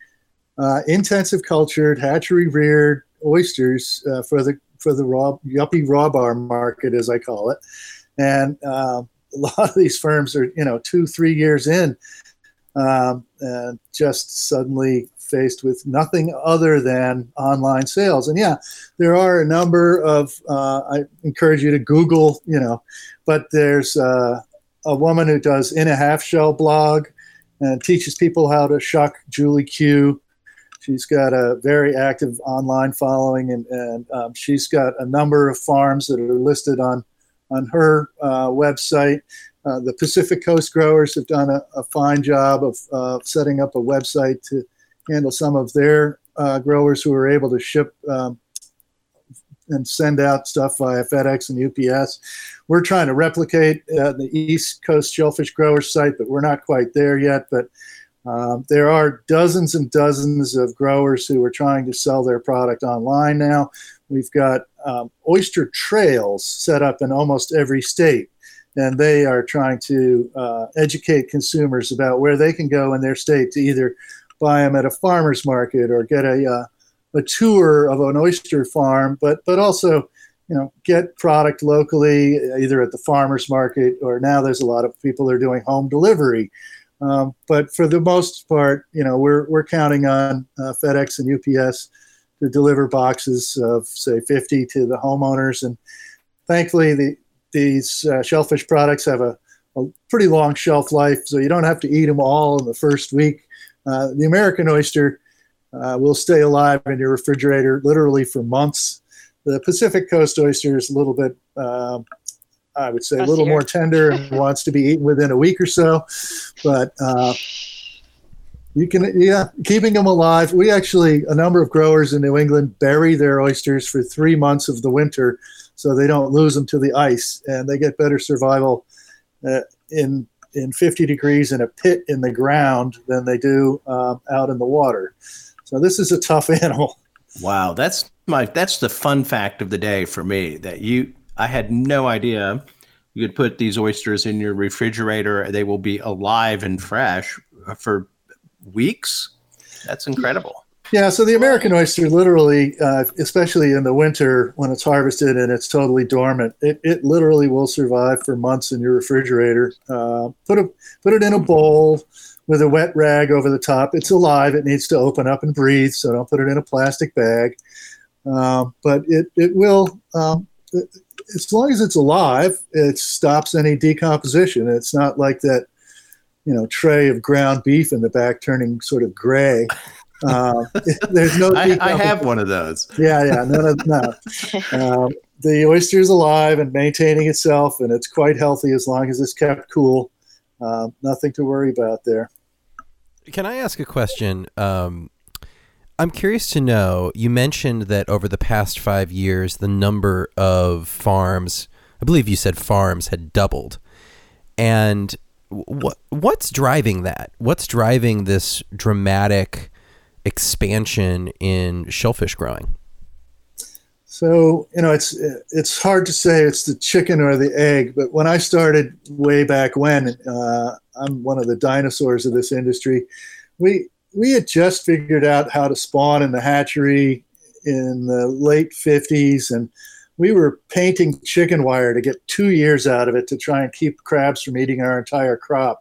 uh, intensive cultured, hatchery reared oysters uh, for the for the raw yuppie raw bar market, as I call it. And uh, a lot of these firms are, you know, two three years in, um, and just suddenly faced with nothing other than online sales. And yeah, there are a number of. Uh, I encourage you to Google, you know, but there's uh, a woman who does in a half shell blog and teaches people how to shuck Julie Q. She's got a very active online following, and, and um, she's got a number of farms that are listed on on her uh, website. Uh, the Pacific Coast growers have done a, a fine job of uh, setting up a website to handle some of their uh, growers who are able to ship um, and send out stuff via FedEx and UPS. We're trying to replicate uh, the East Coast Shellfish Growers site, but we're not quite there yet. But um, there are dozens and dozens of growers who are trying to sell their product online now. We've got um, oyster trails set up in almost every state, and they are trying to uh, educate consumers about where they can go in their state to either buy them at a farmer's market or get a, uh, a tour of an oyster farm, but, but also you know, get product locally, either at the farmer's market or now there's a lot of people that are doing home delivery. Um, but for the most part, you know, we're, we're counting on uh, FedEx and UPS to deliver boxes of, say, 50 to the homeowners. And thankfully, the, these uh, shellfish products have a, a, pretty long shelf life, so you don't have to eat them all in the first week. Uh, the American oyster uh, will stay alive in your refrigerator literally for months. The Pacific Coast oyster is a little bit um, I would say a little more tender and wants to be eaten within a week or so. But uh, you can, yeah, keeping them alive. We actually, a number of growers in New England bury their oysters for three months of the winter so they don't lose them to the ice and they get better survival uh, in in 50 degrees in a pit in the ground than they do um, out in the water. So this is a tough animal. Wow, that's my that's the fun fact of the day for me that you I had no idea you could put these oysters in your refrigerator. They will be alive and fresh for weeks. That's incredible. Yeah, so the American oyster, literally, uh, especially in the winter when it's harvested and it's totally dormant, it, it literally will survive for months in your refrigerator. Uh, put a put it in a bowl with a wet rag over the top. It's alive. It needs to open up and breathe, so don't put it in a plastic bag. Uh, but it it will um, as long as it's alive, it stops any decomposition. It's not like that, you know, tray of ground beef in the back turning sort of gray. Uh, there's no. I, I, have one of those. Yeah, yeah, no, no, no. Um, the oyster is alive and maintaining itself, and it's quite healthy as long as it's kept cool. Uh, nothing to worry about there. Can I ask a question? Um, I'm curious to know. You mentioned that over the past five years, the number of farms, I believe you said farms, had doubled. And what what's driving that? What's driving this dramatic expansion in shellfish growing? So you know, it's it's hard to say it's the chicken or the egg. But when I started way back when, uh, I'm one of the dinosaurs of this industry. We we had just figured out how to spawn in the hatchery in the late 50s, and we were painting chicken wire to get two years out of it to try and keep crabs from eating our entire crop.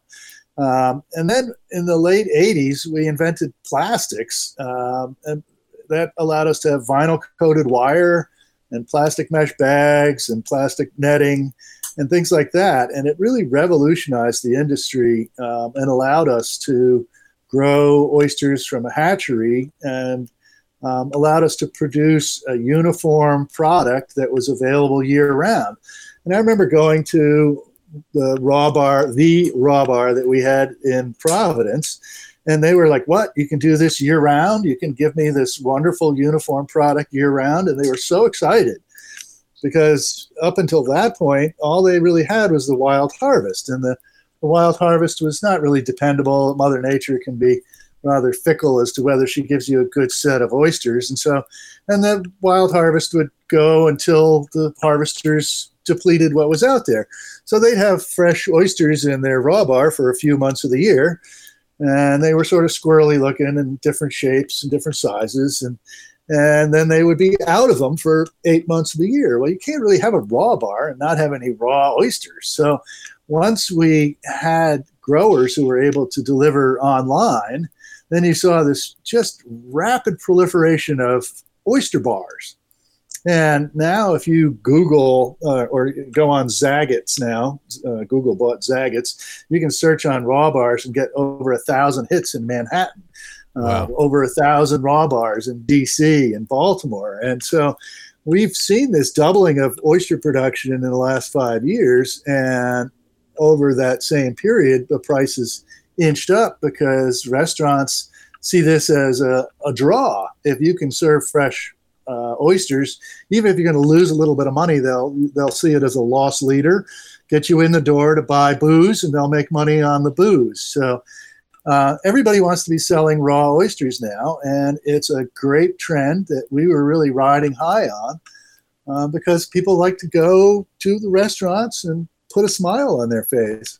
Um, and then in the late 80s, we invented plastics, um, and that allowed us to have vinyl coated wire and plastic mesh bags and plastic netting and things like that. And it really revolutionized the industry um, and allowed us to grow oysters from a hatchery and um, allowed us to produce a uniform product that was available year round. And I remember going to the raw bar, the raw bar that we had in Providence, and they were like, What? You can do this year round? You can give me this wonderful uniform product year round? And they were so excited because up until that point, all they really had was the wild harvest. And the, the wild harvest was not really dependable. Mother Nature can be rather fickle as to whether she gives you a good set of oysters. And so, and the wild harvest would go until the harvesters depleted what was out there. So they'd have fresh oysters in their raw bar for a few months of the year. And they were sort of squirrely looking and different shapes and different sizes. And, and then they would be out of them for eight months of the year. Well, you can't really have a raw bar and not have any raw oysters. So once we had growers who were able to deliver online, then you saw this just rapid proliferation of oyster bars. And now, if you Google uh, or go on Zagat's now, uh, Google bought Zagat's, you can search on raw bars and get over a thousand hits in Manhattan, uh, wow. over a thousand raw bars in DC and Baltimore. And so we've seen this doubling of oyster production in the last five years. And over that same period, the prices inched up because restaurants see this as a, a draw. If you can serve fresh uh, oysters, even if you're going to lose a little bit of money, they'll they'll see it as a loss leader, get you in the door to buy booze, and they'll make money on the booze. So uh, everybody wants to be selling raw oysters now, and it's a great trend that we were really riding high on uh, because people like to go to the restaurants and put a smile on their face.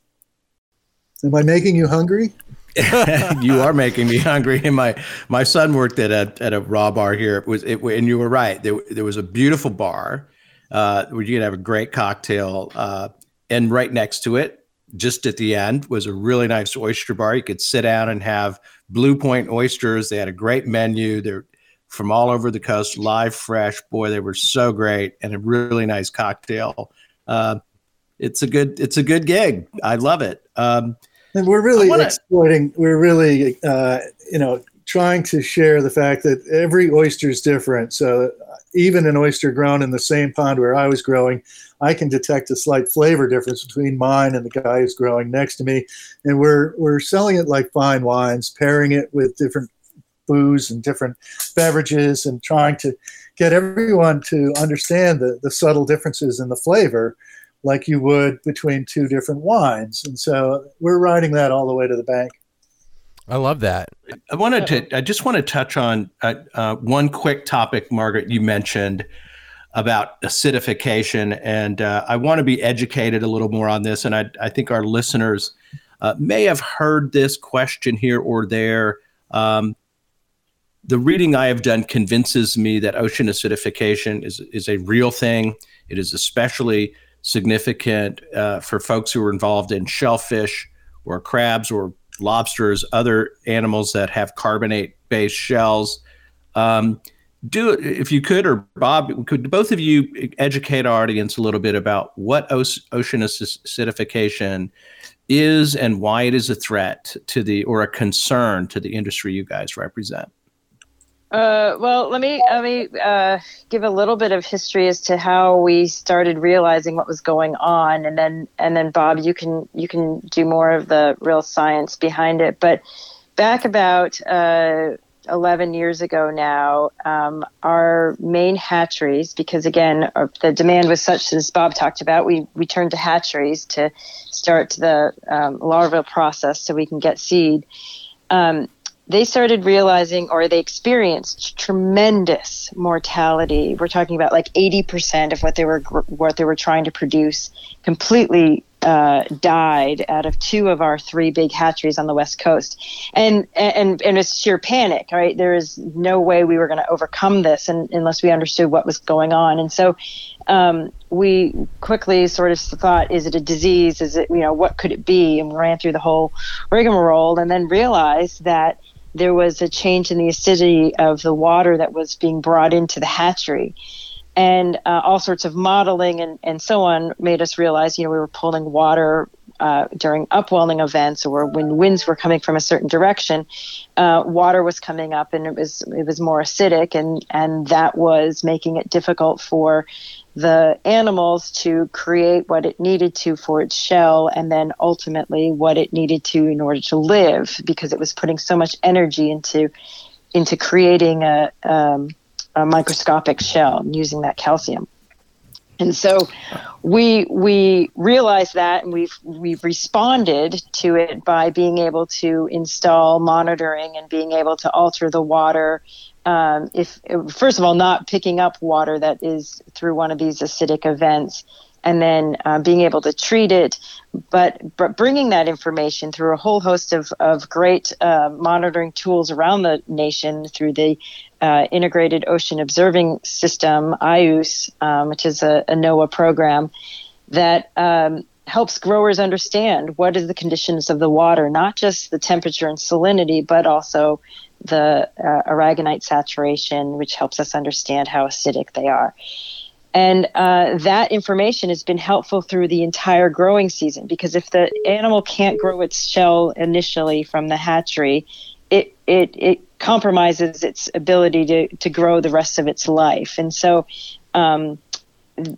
Am I making you hungry? you are making me hungry. And my my son worked at a at a raw bar here. It was it, and you were right. There, there was a beautiful bar uh, where you could have a great cocktail, uh, and right next to it, just at the end, was a really nice oyster bar. You could sit down and have Blue Point oysters. They had a great menu. They're from all over the coast, live, fresh. Boy, they were so great, and a really nice cocktail. Uh, it's a good it's a good gig. I love it. Um, and we're really wanna... exploiting. We're really, uh, you know, trying to share the fact that every oyster is different. So even an oyster grown in the same pond where I was growing, I can detect a slight flavor difference between mine and the guy who's growing next to me. And we're we're selling it like fine wines, pairing it with different booze and different beverages, and trying to get everyone to understand the, the subtle differences in the flavor like you would between two different wines. And so we're riding that all the way to the bank. I love that. I wanted to, I just want to touch on uh, uh, one quick topic, Margaret, you mentioned about acidification. And uh, I want to be educated a little more on this. And I, I think our listeners uh, may have heard this question here or there. Um, the reading I have done convinces me that ocean acidification is, is a real thing. It is especially significant uh, for folks who are involved in shellfish or crabs or lobsters, other animals that have carbonate based shells. Um, do if you could, or Bob, could both of you educate our audience a little bit about what ocean acidification is and why it is a threat to the or a concern to the industry you guys represent? Uh, well, let me let me uh, give a little bit of history as to how we started realizing what was going on, and then and then Bob, you can you can do more of the real science behind it. But back about uh, 11 years ago now, um, our main hatcheries, because again, our, the demand was such as Bob talked about, we, we turned to hatcheries to start the um, larval process so we can get seed. Um, they started realizing or they experienced tremendous mortality. We're talking about like 80% of what they were what they were trying to produce completely uh, died out of two of our three big hatcheries on the west coast, and and and it's sheer panic. Right, there is no way we were going to overcome this, and, unless we understood what was going on. And so, um, we quickly sort of thought, is it a disease? Is it you know what could it be? And we ran through the whole rigmarole, and then realized that there was a change in the acidity of the water that was being brought into the hatchery. And uh, all sorts of modeling and, and so on made us realize, you know, we were pulling water uh, during upwelling events or when winds were coming from a certain direction, uh, water was coming up and it was it was more acidic and and that was making it difficult for the animals to create what it needed to for its shell and then ultimately what it needed to in order to live because it was putting so much energy into into creating a um, a microscopic shell using that calcium. And so we we realized that and we've we've responded to it by being able to install monitoring and being able to alter the water. Um, if first of all not picking up water that is through one of these acidic events and then uh, being able to treat it, but, but bringing that information through a whole host of, of great uh, monitoring tools around the nation through the uh, Integrated Ocean Observing System, IOOS, um, which is a, a, NOAA program that um, helps growers understand what is the conditions of the water, not just the temperature and salinity, but also the uh, aragonite saturation, which helps us understand how acidic they are. And uh, that information has been helpful through the entire growing season because if the animal can't grow its shell initially from the hatchery, it, it, it compromises its ability to, to grow the rest of its life. And so um,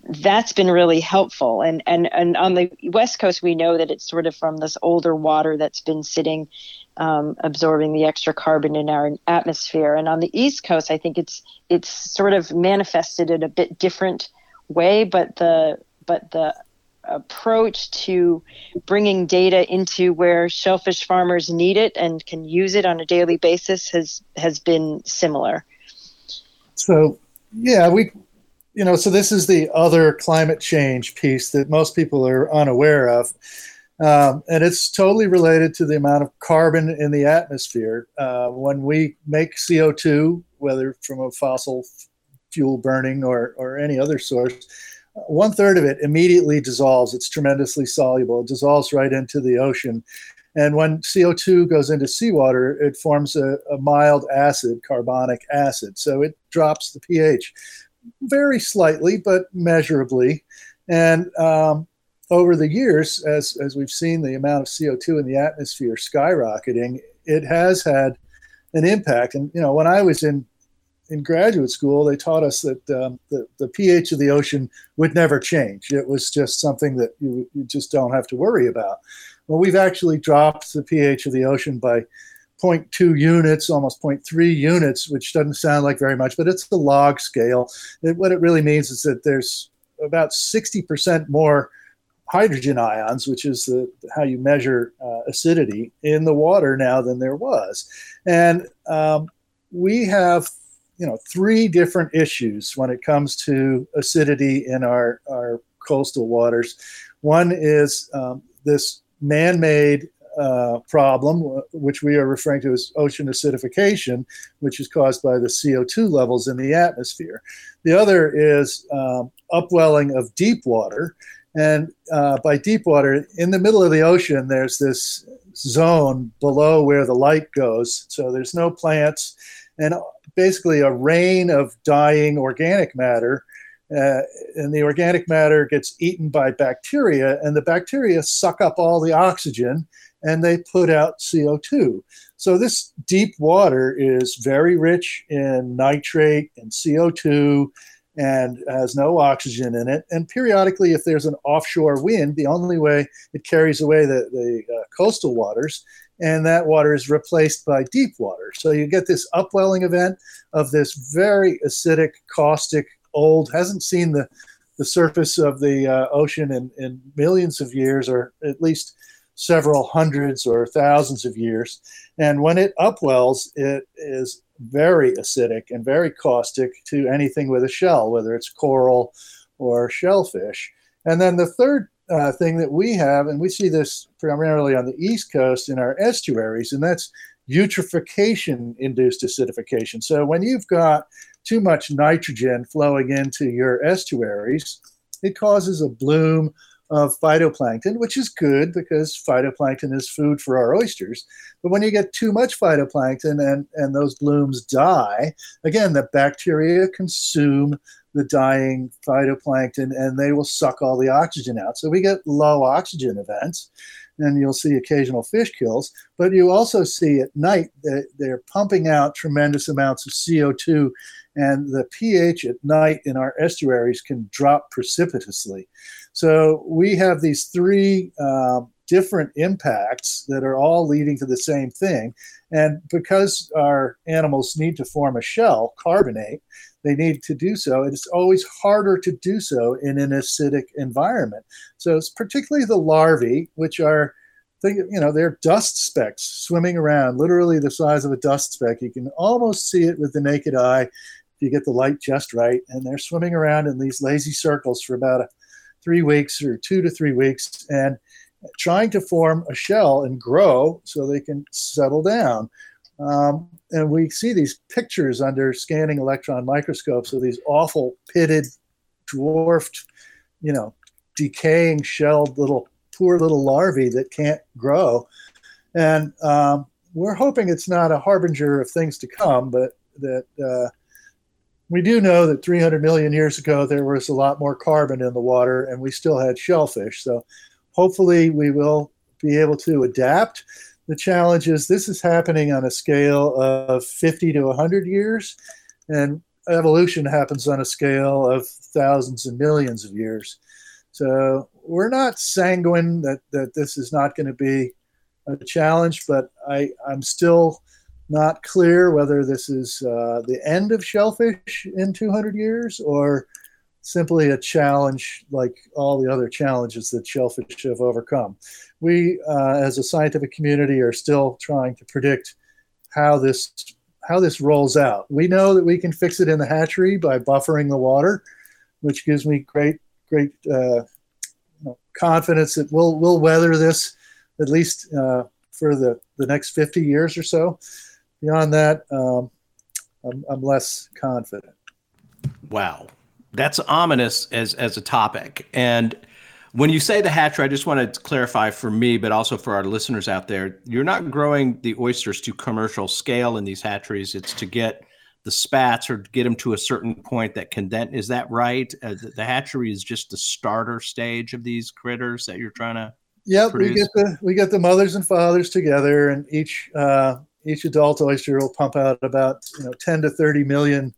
that's been really helpful. And, and, and on the West Coast, we know that it's sort of from this older water that's been sitting um, absorbing the extra carbon in our atmosphere. And on the East Coast, I think it's it's sort of manifested in a bit different way, but the but the approach to bringing data into where shellfish farmers need it and can use it on a daily basis has has been similar. So yeah, we you know, so this is the other climate change piece that most people are unaware of. Um, and it's totally related to the amount of carbon in the atmosphere. Uh, when we make CO2, whether from a fossil fuel burning or, or any other source, one third of it immediately dissolves. It's tremendously soluble. It dissolves right into the ocean. And when CO2 goes into seawater, it forms a, a mild acid, carbonic acid. So it drops the pH very slightly, but measurably. And um, over the years, as, as we've seen the amount of CO2 in the atmosphere skyrocketing, it has had an impact. And, you know, when I was in, in graduate school, they taught us that um, the, the pH of the ocean would never change. It was just something that you, you just don't have to worry about. Well, we've actually dropped the pH of the ocean by 0.2 units, almost 0.3 units, which doesn't sound like very much, but it's the log scale. It, what it really means is that there's about 60% more hydrogen ions, which is the, how you measure uh, acidity in the water now than there was. And um, we have, you know, three different issues when it comes to acidity in our, our coastal waters. One is um, this man-made uh, problem, which we are referring to as ocean acidification, which is caused by the CO2 levels in the atmosphere. The other is um, upwelling of deep water, and uh, by deep water, in the middle of the ocean, there's this zone below where the light goes. So there's no plants and basically a rain of dying organic matter. Uh, and the organic matter gets eaten by bacteria, and the bacteria suck up all the oxygen and they put out CO2. So this deep water is very rich in nitrate and CO2 and has no oxygen in it. And periodically, if there's an offshore wind, the only way it carries away the, the uh, coastal waters and that water is replaced by deep water. So you get this upwelling event of this very acidic, caustic, old, hasn't seen the, the surface of the uh, ocean in, in millions of years, or at least several hundreds or thousands of years. And when it upwells, it is very acidic and very caustic to anything with a shell, whether it's coral or shellfish. And then the third uh, thing that we have, and we see this primarily on the East Coast in our estuaries, and that's eutrophication induced acidification. So when you've got too much nitrogen flowing into your estuaries, it causes a bloom of phytoplankton, which is good because phytoplankton is food for our oysters. But when you get too much phytoplankton and, and those blooms die, again, the bacteria consume the dying phytoplankton and they will suck all the oxygen out. So we get low oxygen events and you'll see occasional fish kills. But you also see at night that they're pumping out tremendous amounts of CO2 and the pH at night in our estuaries can drop precipitously. So we have these three uh, different impacts that are all leading to the same thing. And because our animals need to form a shell, carbonate, they need to do so. It's always harder to do so in an acidic environment. So it's particularly the larvae, which are you know they're dust specks swimming around literally the size of a dust speck you can almost see it with the naked eye you get the light just right and they're swimming around in these lazy circles for about three weeks or two to three weeks and trying to form a shell and grow so they can settle down. Um, and we see these pictures under scanning electron microscopes of these awful pitted, dwarfed, you know, decaying shelled little poor little larvae that can't grow. And um, we're hoping it's not a harbinger of things to come, but that uh, we do know that 300 million years ago there was a lot more carbon in the water and we still had shellfish. So hopefully we will be able to adapt. The challenge is this is happening on a scale of 50 to 100 years, and evolution happens on a scale of thousands and millions of years. So we're not sanguine that, that this is not going to be a challenge, but I, I'm still not clear whether this is uh, the end of shellfish in 200 years or simply a challenge like all the other challenges that shellfish have overcome. We, uh, as a scientific community, are still trying to predict how this how this rolls out. We know that we can fix it in the hatchery by buffering the water, which gives me great great uh, confidence that we'll we'll weather this at least uh, for the the next 50 years or so beyond that, um, I'm, I'm less confident. Wow, that's ominous as as a topic. And when you say the hatchery, I just want to clarify for me, but also for our listeners out there, you're not growing the oysters to commercial scale in these hatcheries. It's to get the spats or get them to a certain point that can then is that right? Uh, the, the, hatchery is just the starter stage of these critters that you're trying to. Yep, we get the we get the mothers and fathers together, and each uh, each adult oyster will pump out about you know 10 to 30 million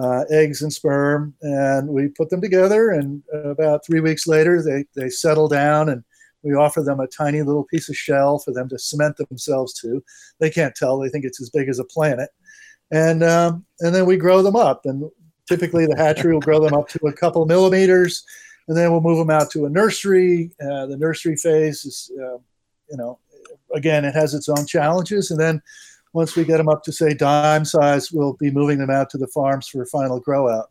uh, eggs and sperm, and we put them together. And about three weeks later, they they settle down, and we offer them a tiny little piece of shell for them to cement themselves to. They can't tell; they think it's as big as a planet. And um, and then we grow them up, and typically the hatchery will grow them up to a couple millimeters, and then we'll move them out to a nursery. Uh, the nursery phase is, uh, you know, again, it has its own challenges. And then once we get them up to say dime size, we'll be moving them out to the farms for final grow out.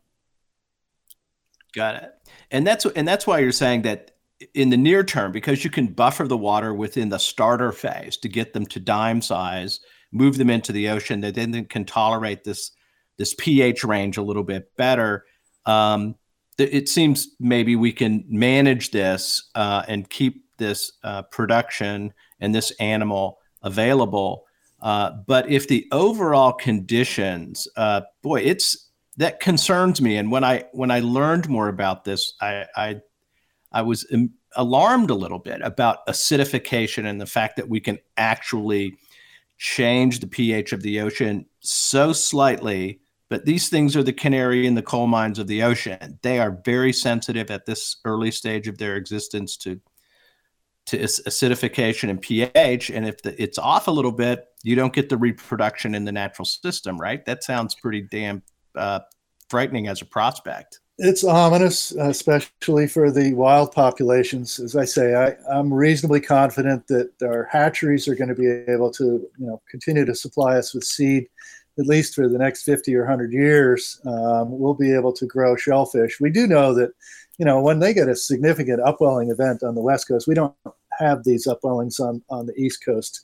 Got it. And that's and that's why you're saying that in the near term, because you can buffer the water within the starter phase to get them to dime size, move them into the ocean, that then can tolerate this this pH range a little bit better. Um, it seems maybe we can manage this uh, and keep this uh, production and this animal available. Uh, but if the overall conditions, uh, boy, it's that concerns me. And when I when I learned more about this, I I, I was Im- alarmed a little bit about acidification and the fact that we can actually change the pH of the ocean so slightly. But these things are the canary in the coal mines of the ocean. They are very sensitive at this early stage of their existence to to acidification and pH. And if the, it's off a little bit, you don't get the reproduction in the natural system, right? That sounds pretty damn uh, frightening as a prospect. It's ominous, especially for the wild populations. As I say, I, am reasonably confident that our hatcheries are going to be able to, you know, continue to supply us with seed at least for the next 50 or 100 years. Um, we'll be able to grow shellfish. We do know that, you know, when they get a significant upwelling event on the west coast, we don't have these upwellings on on the east coast.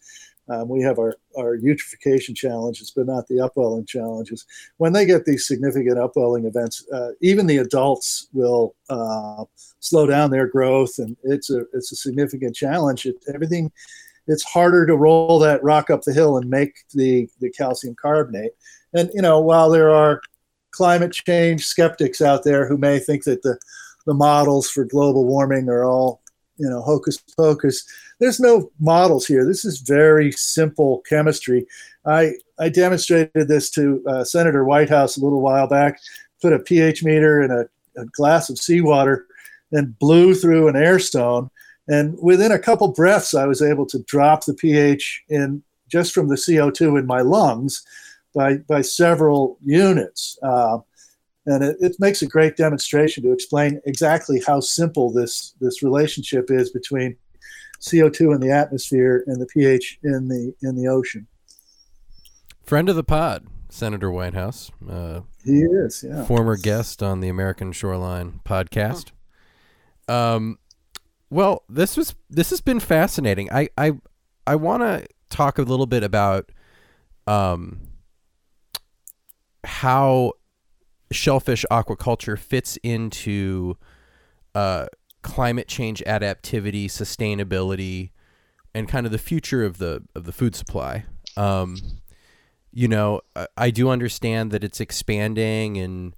Um, we have our, our eutrophication challenges, but not the upwelling challenges. When they get these significant upwelling events, uh, even the adults will uh, slow down their growth, and it's a it's a significant challenge. It, everything, it's harder to roll that rock up the hill and make the the calcium carbonate. And you know, while there are climate change skeptics out there who may think that the the models for global warming are all you know hocus pocus. There's no models here. This is very simple chemistry. I i demonstrated this to uh, senator whitehouse a little while back. Put a ph meter in a, a glass of seawater and blew through an air stone. And within a couple breaths i was able to drop the ph in just from the co2 in my lungs by by several units. Uh, and it, it, makes a great demonstration to explain exactly how simple this this relationship is between CO2 in the atmosphere and the pH in the in the ocean. Friend of the pod, Senator Whitehouse. Uh, he is, yeah. Former guest on the American Shoreline podcast. Um, well, this was this has been fascinating. I I I want to talk a little bit about um how shellfish aquaculture fits into uh, climate change adaptivity, sustainability, and kind of the future of the of the food supply. Um, you know, I, I, do understand that it's expanding, and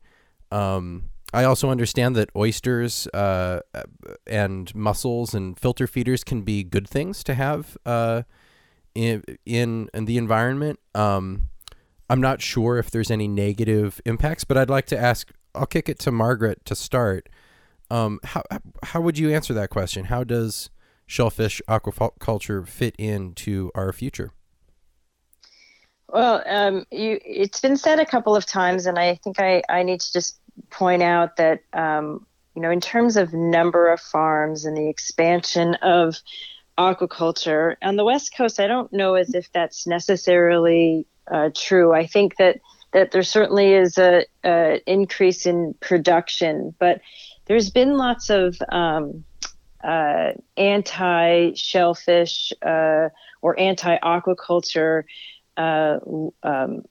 um, I also understand that oysters uh, and mussels and filter feeders can be good things to have uh, in, in in the environment. Um, I'm not sure if there's any negative impacts, but I'd like to ask. I'll kick it to Margaret to start. Um, how how would you answer that question? How does shellfish aquaculture fit into our future? Well, um, you, it's been said a couple of times, and I think I, I need to just point out that um, you know, in terms of number of farms and the expansion of aquaculture on the West Coast, I don't know as if that's necessarily uh, true. I think that that there certainly is a, a increase in production, but there's been lots of um, uh, anti shellfish uh, or anti aquaculture uh, um,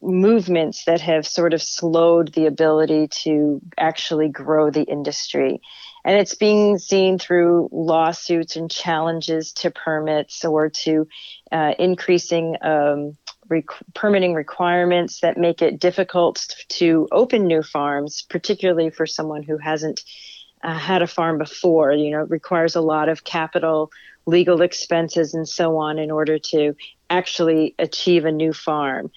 movements that have sort of slowed the ability to actually grow the industry. And it's being seen through lawsuits and challenges to permits or to uh, increasing um, permitting requirements that make it difficult to open new farms, particularly for someone who hasn't uh, had a farm before. You know, it requires a lot of capital, legal expenses, and so on in order to actually achieve a new farm.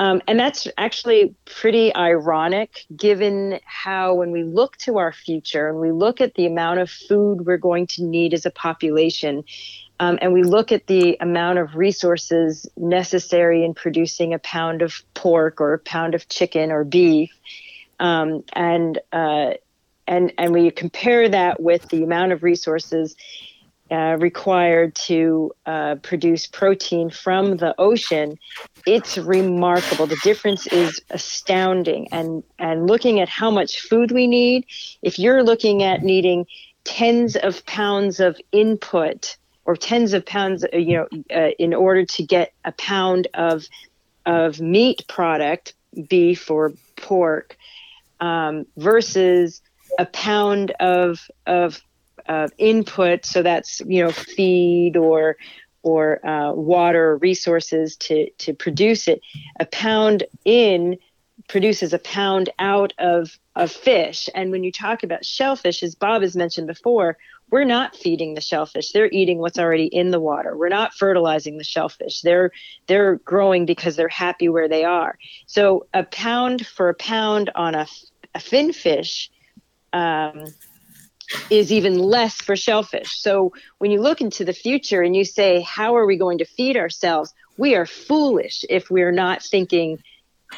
Um, and that's actually pretty ironic given how, when we look to our future and we look at the amount of food we're going to need as a population, um, and we look at the amount of resources necessary in producing a pound of pork or a pound of chicken or beef, um, and uh, and and we compare that with the amount of resources uh, required to uh, produce protein from the ocean, it's remarkable. The difference is astounding. And and looking at how much food we need, if you're looking at needing tens of pounds of input or tens of pounds, uh, you know, uh, in order to get a pound of of meat product, beef or pork, um, versus a pound of of uh, input. So that's you know feed or or uh, water resources to to produce it. A pound in produces a pound out of of fish. And when you talk about shellfish, as Bob has mentioned before, we're not feeding the shellfish they're eating what's already in the water we're not fertilizing the shellfish they're they're growing because they're happy where they are so a pound for a pound on a, a fin fish um, is even less for shellfish. So when you look into the future and you say, how are we going to feed ourselves? We are foolish if we're not thinking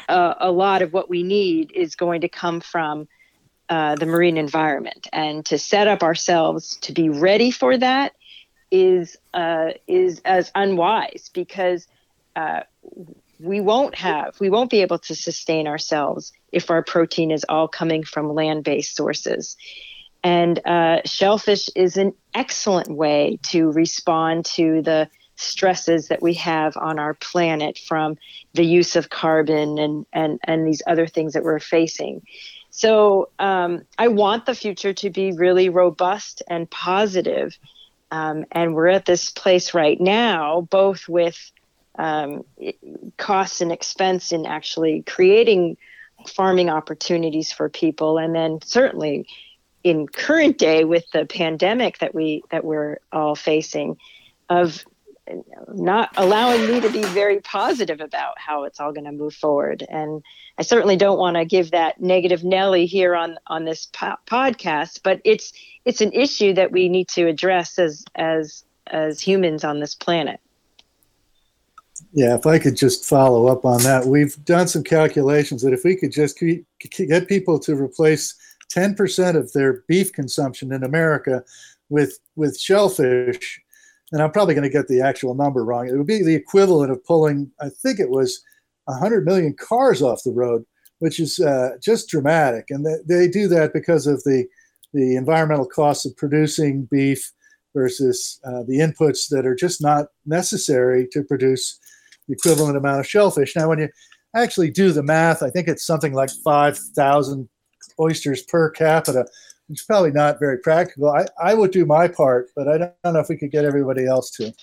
uh, a lot of what we need is going to come from uh, the marine environment. And to set up ourselves to be ready for that is uh, is as unwise because uh, we won't have we won't be able to sustain ourselves if our protein is all coming from land-based sources and uh, shellfish is an excellent way to respond to the stresses that we have on our planet from the use of carbon and and and these other things that we're facing. So um, i want the future to be really robust and positive um, and we're at this place right now both with um, costs and expense in actually creating farming opportunities for people and then certainly in current day with the pandemic that we that we're all facing of Uh, not allowing me to be very positive about how it's all going to move forward. And i certainly don't want to give that negative nelly here on on this po- podcast but it's it's an issue that we need to address as as as humans on this planet. Yeah, if I could just follow up on that, we've done some calculations that if we could just get people to replace 10% of their beef consumption in America with with shellfish, and I'm probably going to get the actual number wrong. It would be the equivalent of pulling, I think it was 100 million cars off the road, which is uh, just dramatic. And they, they do that because of the the environmental costs of producing beef versus uh, the inputs that are just not necessary to produce the equivalent amount of shellfish. Now, when you actually do the math, I think it's something like 5,000 oysters per capita, is probably not very practical. I, I would do my part, but I don't, know if we could get everybody else to.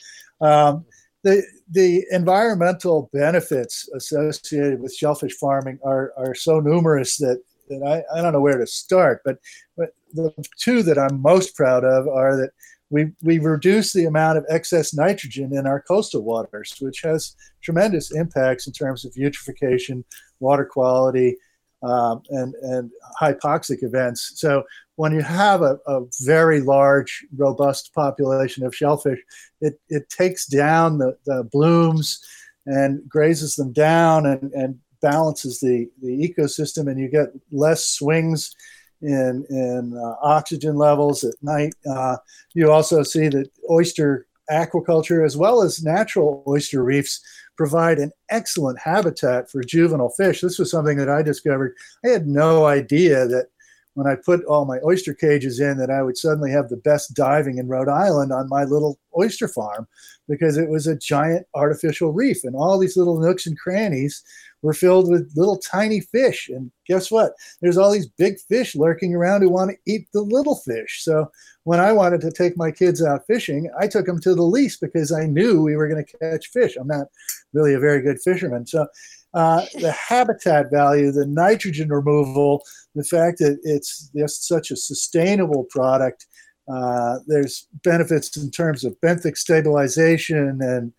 Um, the, the environmental benefits associated with shellfish farming are, are so numerous that, that I, I don't know where to start. But, but the two that I'm most proud of are that we, we reduce the amount of excess nitrogen in our coastal waters, which has tremendous impacts in terms of eutrophication, water quality, um, and, and hypoxic events. So when you have a, a, very large, robust population of shellfish, it, it takes down the, the blooms and grazes them down and, and balances the, the ecosystem, and you get less swings in, in uh, oxygen levels at night. Uh, you also see that oyster aquaculture, as well as natural oyster reefs, provide an excellent habitat for juvenile fish. This was something that I discovered. I had no idea that when I put all my oyster cages in, that I would suddenly have the best diving in Rhode Island on my little oyster farm because it was a giant artificial reef and all these little nooks and crannies were filled with little tiny fish. And guess what? There's all these big fish lurking around who want to eat the little fish. So when I wanted to take my kids out fishing, I took them to the lease because I knew we were going to catch fish. I'm not really a very good fisherman. So uh, the habitat value, the nitrogen removal, the fact that it's just such a sustainable product. Uh, there's benefits in terms of benthic stabilization and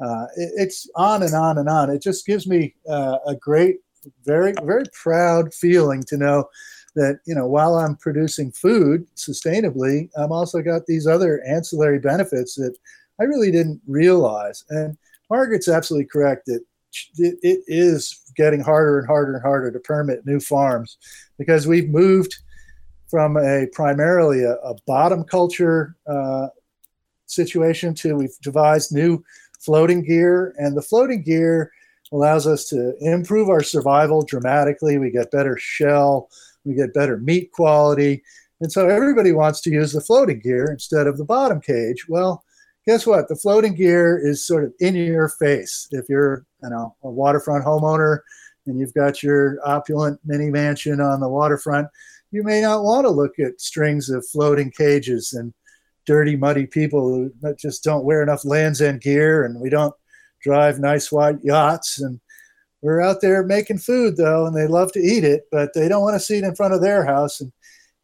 uh, it, it's on and on and on. It just gives me uh, a great, very, very proud feeling to know that you know while I'm producing food sustainably, I'm also got these other ancillary benefits that I really didn't realize. And Margaret's absolutely correct that it, it is getting harder and harder and harder to permit new farms because we've moved from a primarily a, a bottom culture uh, situation to we've devised new floating gear, and the floating gear allows us to improve our survival dramatically. We get better shell, we get better meat quality. And so everybody wants to use the floating gear instead of the bottom cage. Well, guess what? The floating gear is sort of in your face. If you're, you know, a waterfront homeowner and you've got your opulent mini mansion on the waterfront, you may not want to look at strings of floating cages and dirty, muddy people who just don't wear enough Lands' End gear, and we don't drive nice white yachts. And we're out there making food though, and they love to eat it, but they don't want to see it in front of their house. And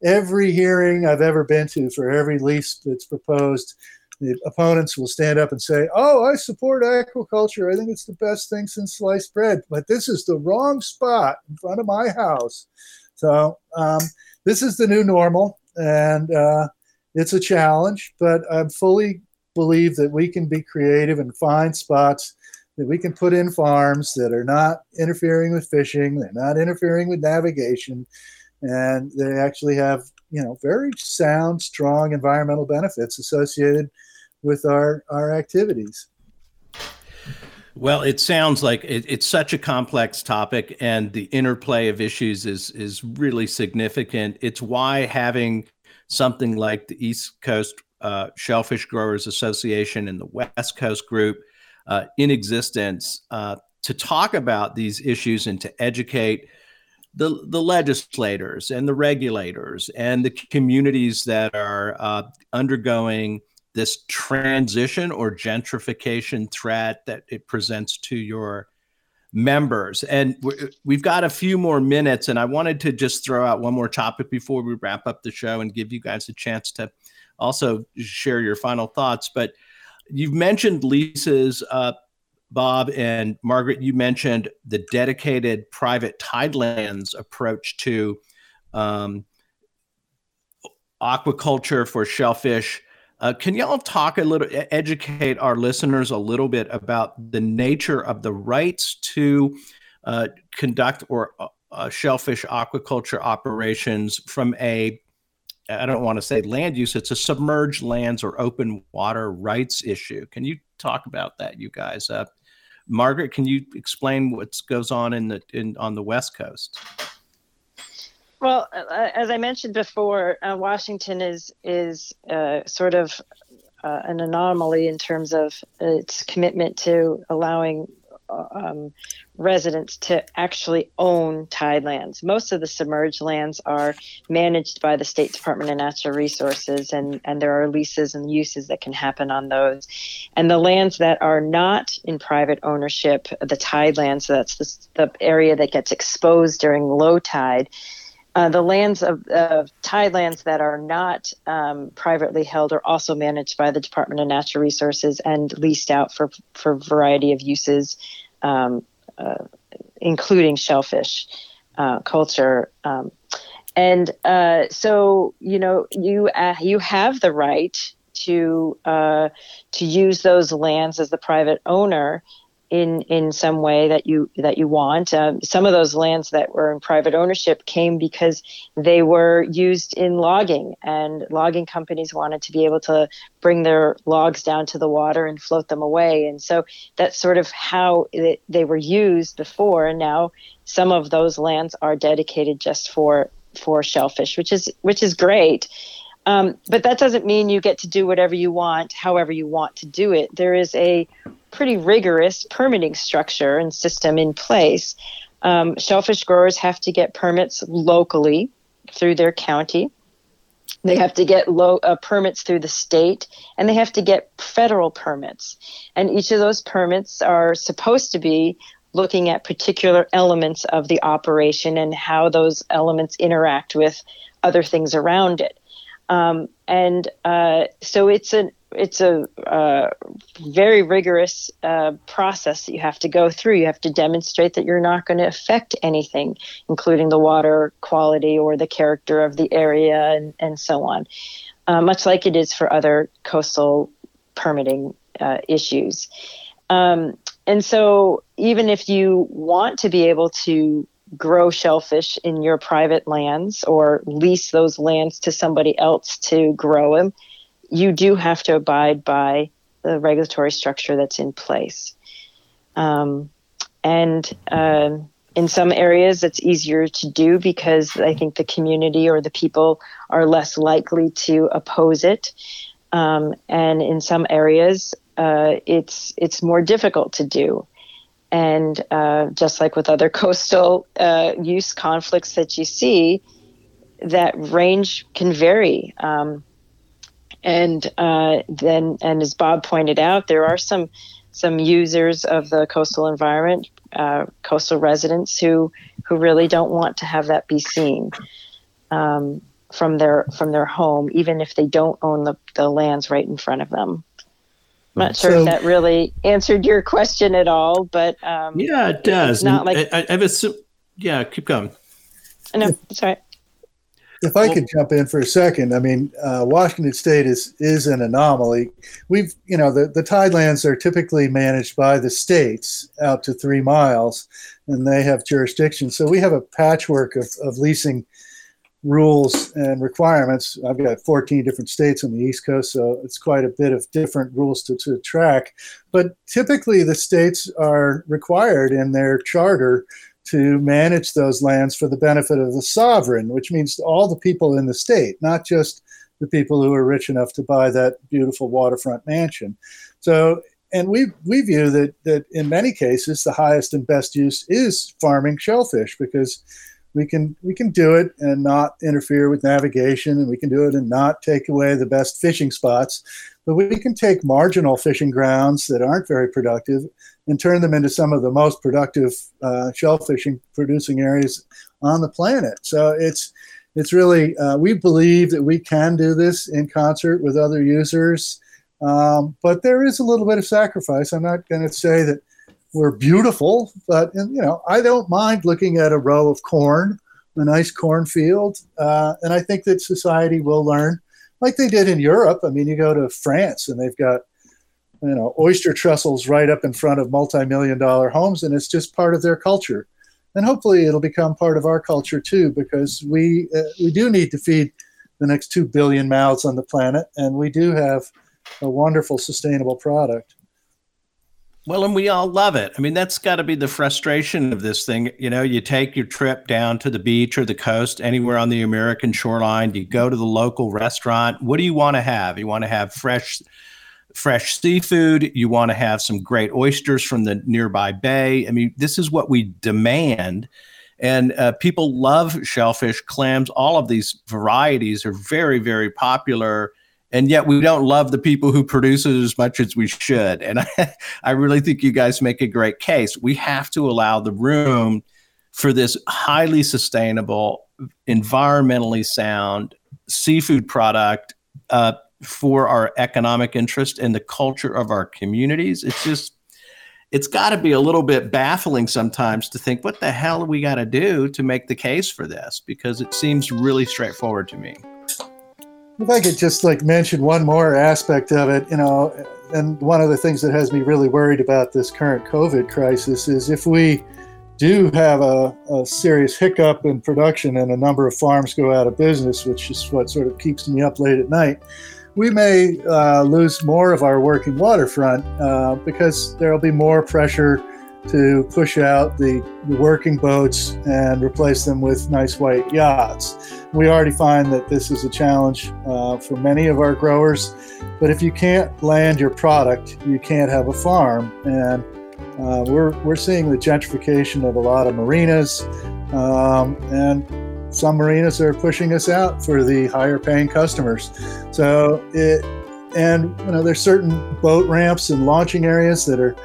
every hearing I've ever been to for every lease that's proposed, the opponents will stand up and say, "Oh, I support aquaculture. I think it's the best thing since sliced bread." But this is the wrong spot in front of my house. So um, this is the new normal. and uh, it's a challenge. But I fully believe that we can be creative and find spots that we can put in farms that are not interfering with fishing, they're not interfering with navigation, and they actually have you know very sound, strong environmental benefits associated with our our activities. Well, it sounds like it, it's such a complex topic, and the interplay of issues is is really significant. It's why having something like the East Coast uh, Shellfish Growers Association and the West Coast Group uh, in existence uh, to talk about these issues and to educate the, the legislators and the regulators and the communities that are uh, undergoing this transition or gentrification threat that it presents to your members. And we've got a few more minutes, and I wanted to just throw out one more topic before we wrap up the show and give you guys a chance to also share your final thoughts. But you've mentioned leases, uh, Bob and Margaret. You mentioned the dedicated private tidelands approach to um, aquaculture for shellfish. Uh, can y'all talk a little, educate our listeners a little bit about the nature of the rights to uh, conduct or uh, uh shellfish aquaculture operations from a I don't want to say land use, it's a submerged lands or open water rights issue. Can you talk about that, you guys? Uh, Margaret, can you explain what goes on in the in on the West Coast? Well, uh, as I mentioned before, uh, Washington is is uh, sort of uh, an anomaly in terms of its commitment to allowing um, residents to actually own tidelands. Most of the submerged lands are managed by the State Department of Natural Resources, and, and there are leases and uses that can happen on those. And the lands that are not in private ownership, the tidelands, so that's the, the area that gets exposed during low tide. Uh, the lands of, of tidelands that are not um, privately held are also managed by the Department of Natural Resources and leased out for for a variety of uses, um, uh, including shellfish uh, culture. Um, and uh, so, you know, you uh, you have the right to to use those lands as the private owner in in some way that you that you want. Um, some of those lands that were in private ownership came because they were used in logging, and logging companies wanted to be able to bring their logs down to the water and float them away. And so that's sort of how it, they were used before. And now some of those lands are dedicated just for for shellfish, which is which is great. Um, but that doesn't mean you get to do whatever you want, however you want to do it. There is a pretty rigorous permitting structure and system in place. Um, shellfish growers have to get permits locally through their county. They have to get low, uh, permits through the state, and they have to get federal permits. And each of those permits are supposed to be looking at particular elements of the operation and how those elements interact with other things around it. Um, and uh, so it's an it's a uh, very rigorous uh, process that you have to go through. You have to demonstrate that you're not going to affect anything, including the water quality or the character of the area, and, and so on. Uh, much like it is for other coastal permitting uh, issues. Um, and so, even if you want to be able to grow shellfish in your private lands or lease those lands to somebody else to grow them, you do have to abide by the regulatory structure that's in place. Um, and uh, in some areas, it's easier to do because I think the community or the people are less likely to oppose it. Um, and in some areas, uh, it's it's more difficult to do. And uh, just like with other coastal uh, use conflicts that you see, that range can vary. Um, and uh, then, and as Bob pointed out, there are some some users of the coastal environment, uh, coastal residents who who really don't want to have that be seen um, from their from their home, even if they don't own the, the lands right in front of them. I'm not sure so, if that really answered your question at all, but um, yeah, it does. Not like I, have assumed. Yeah, keep going. No, sorry. If I could jump in for a second, I mean, uh, Washington State is is an anomaly. We've, you know, the the tidelands are typically managed by the states out to three miles, and they have jurisdiction. So we have a patchwork of, of leasing rules and requirements. I've got 14 different states on the East Coast, so it's quite a bit of different rules to, to track. But typically, the states are required in their charter to manage those lands for the benefit of the sovereign, which means all the people in the state, not just the people who are rich enough to buy that beautiful waterfront mansion. So, and we we view that that in many cases the highest and best use is farming shellfish because we can we can do it and not interfere with navigation and we can do it and not take away the best fishing spots but we can take marginal fishing grounds that aren't very productive and turn them into some of the most productive uh, shell fishing producing areas on the planet. So it's it's really uh, we believe that we can do this in concert with other users um, but there is a little bit of sacrifice. I'm not going to say that were beautiful, but you know, I don't mind looking at a row of corn, a nice cornfield, uh, and I think that society will learn, like they did in Europe. I mean, you go to France and they've got you know oyster trestles right up in front of multi-million dollar homes, and it's just part of their culture. And hopefully, it'll become part of our culture too, because we uh, we do need to feed the next two billion mouths on the planet, and we do have a wonderful sustainable product. Well, and we all love it. I mean, that's got to be the frustration of this thing. You know, you take your trip down to the beach or the coast, anywhere on the American shoreline, you go to the local restaurant. What do you want to have? You want to have fresh fresh seafood, you want to have some great oysters from the nearby bay. I mean, this is what we demand. And uh, people love shellfish, clams, all of these varieties are very, very popular and yet we don't love the people who produce it as much as we should. And I, I really think you guys make a great case. We have to allow the room for this highly sustainable, environmentally sound seafood product uh, for our economic interest and the culture of our communities. It's just, it's got to be a little bit baffling sometimes to think, what the hell do we got to do to make the case for this? Because it seems really straightforward to me. If I could just like mention one more aspect of it, you know, and one of the things that has me really worried about this current COVID crisis is if we do have a, a serious hiccup in production and a number of farms go out of business, which is what sort of keeps me up late at night, we may uh, lose more of our working waterfront uh, because there will be more pressure to push out the, the, working boats and replace them with nice white yachts. We already find that this is a challenge uh, for many of our growers, but if you can't land your product, you can't have a farm. And uh, we're, we're seeing the gentrification of a lot of marinas, um, and some marinas are pushing us out for the higher paying customers. So it, and you know, there's certain boat ramps and launching areas that are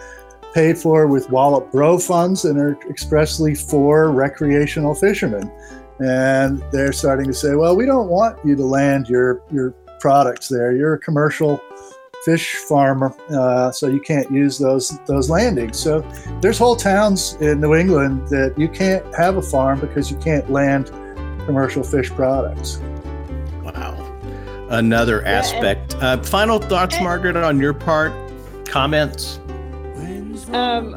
paid for with Wallop-Breaux funds and are expressly for recreational fishermen. And they're starting to say, well, we don't want you to land your, your products there. You're a commercial fish farmer, uh, so you can't use those those landings. So there's whole towns in New England that you can't have a farm because you can't land commercial fish products. Wow, another aspect. Uh, final thoughts, Margaret, on your part. Comments. Um,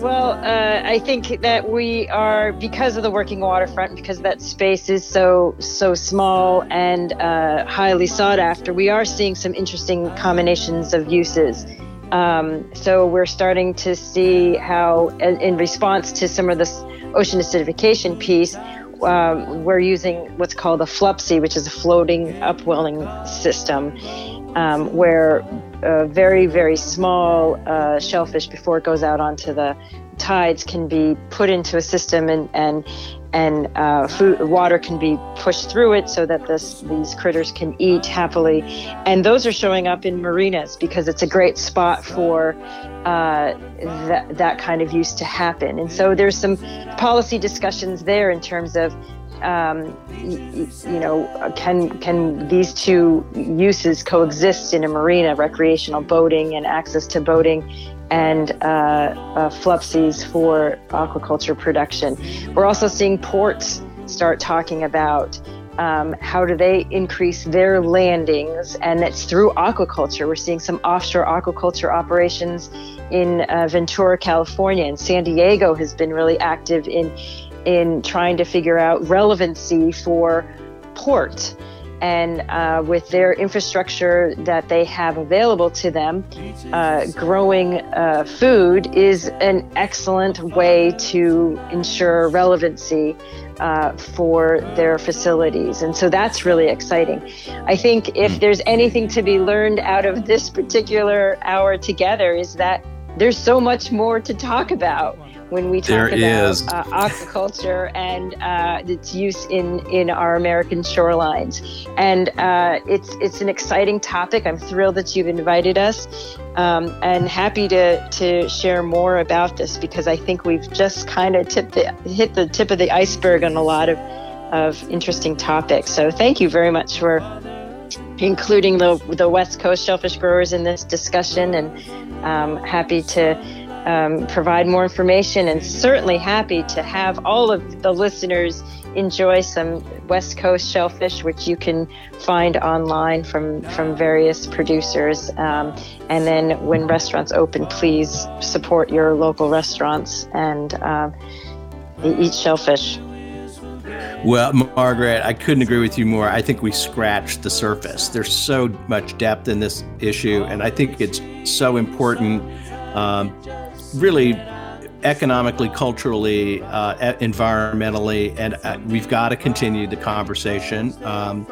well, uh, I think that we are because of the working waterfront, because that space is so so small and uh, highly sought after. We are seeing some interesting combinations of uses. Um, so we're starting to see how, in response to some of this ocean acidification piece, um, we're using what's called a FLUPSY, which is a floating upwelling system, um, where very, very small uh, shellfish before it goes out onto the tides can be put into a system and and and uh, food water can be pushed through it so that this these critters can eat happily. And those are showing up in marinas because it's a great spot for uh, that that kind of use to happen. And so there's some policy discussions there in terms of um, you, you know, can can these two uses coexist in a marina? Recreational boating and access to boating, and uh, uh, FLUPSYs for aquaculture production. We're also seeing ports start talking about um, how do they increase their landings? And it's through aquaculture. We're seeing some offshore aquaculture operations in uh, Ventura, California, and San Diego has been really active in in trying to figure out relevancy for port. And uh, with their infrastructure that they have available to them, uh, growing uh, food is an excellent way to ensure relevancy uh, for their facilities. And so that's really exciting. I think if hmm. there's anything to be learned out of this particular hour together, is that there's so much more to talk about when we talk there about uh, aquaculture and uh, its use in, in our American shorelines. And uh, it's it's an exciting topic. I'm thrilled that you've invited us, um, and happy to to share more about this because I think we've just kind of tipped the, hit the tip of the iceberg on a lot of of interesting topics. So thank you very much for including the the West Coast shellfish growers in this discussion, and um, happy to um, provide more information and certainly happy to have all of the listeners enjoy some West Coast shellfish, which you can find online from, from various producers. Um, and then when restaurants open, please support your local restaurants and uh, eat shellfish. Well, Margaret, I couldn't agree with you more. I think we scratched the surface. There's so much depth in this issue, and I think it's so important um, really economically, culturally, uh, environmentally, and uh, we've got to continue the conversation. Um,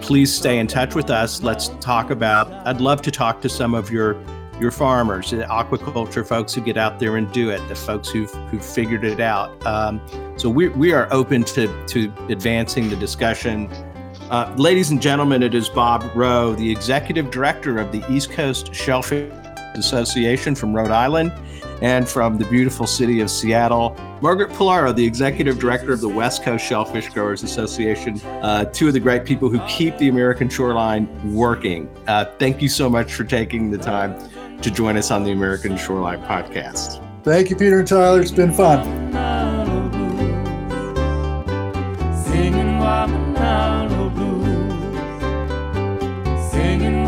please stay in touch with us. Let's talk about. I'd love to talk to some of your your farmers, the aquaculture folks who get out there and do it, the folks who've who've figured it out. Um, so we we are open to to advancing the discussion. Uh, ladies and gentlemen, it is Bob Rheault, the executive director of the East Coast Shellfish Association from Rhode Island and from the beautiful city of Seattle, Margaret Pilaro, the executive director of the West Coast Shellfish Growers Association, uh, two of the great people who keep the American shoreline working. Uh, thank you so much for taking the time to join us on the American Shoreline podcast. Thank you, Peter and Tyler. It's been fun. Singing Wabanalo Blues Singing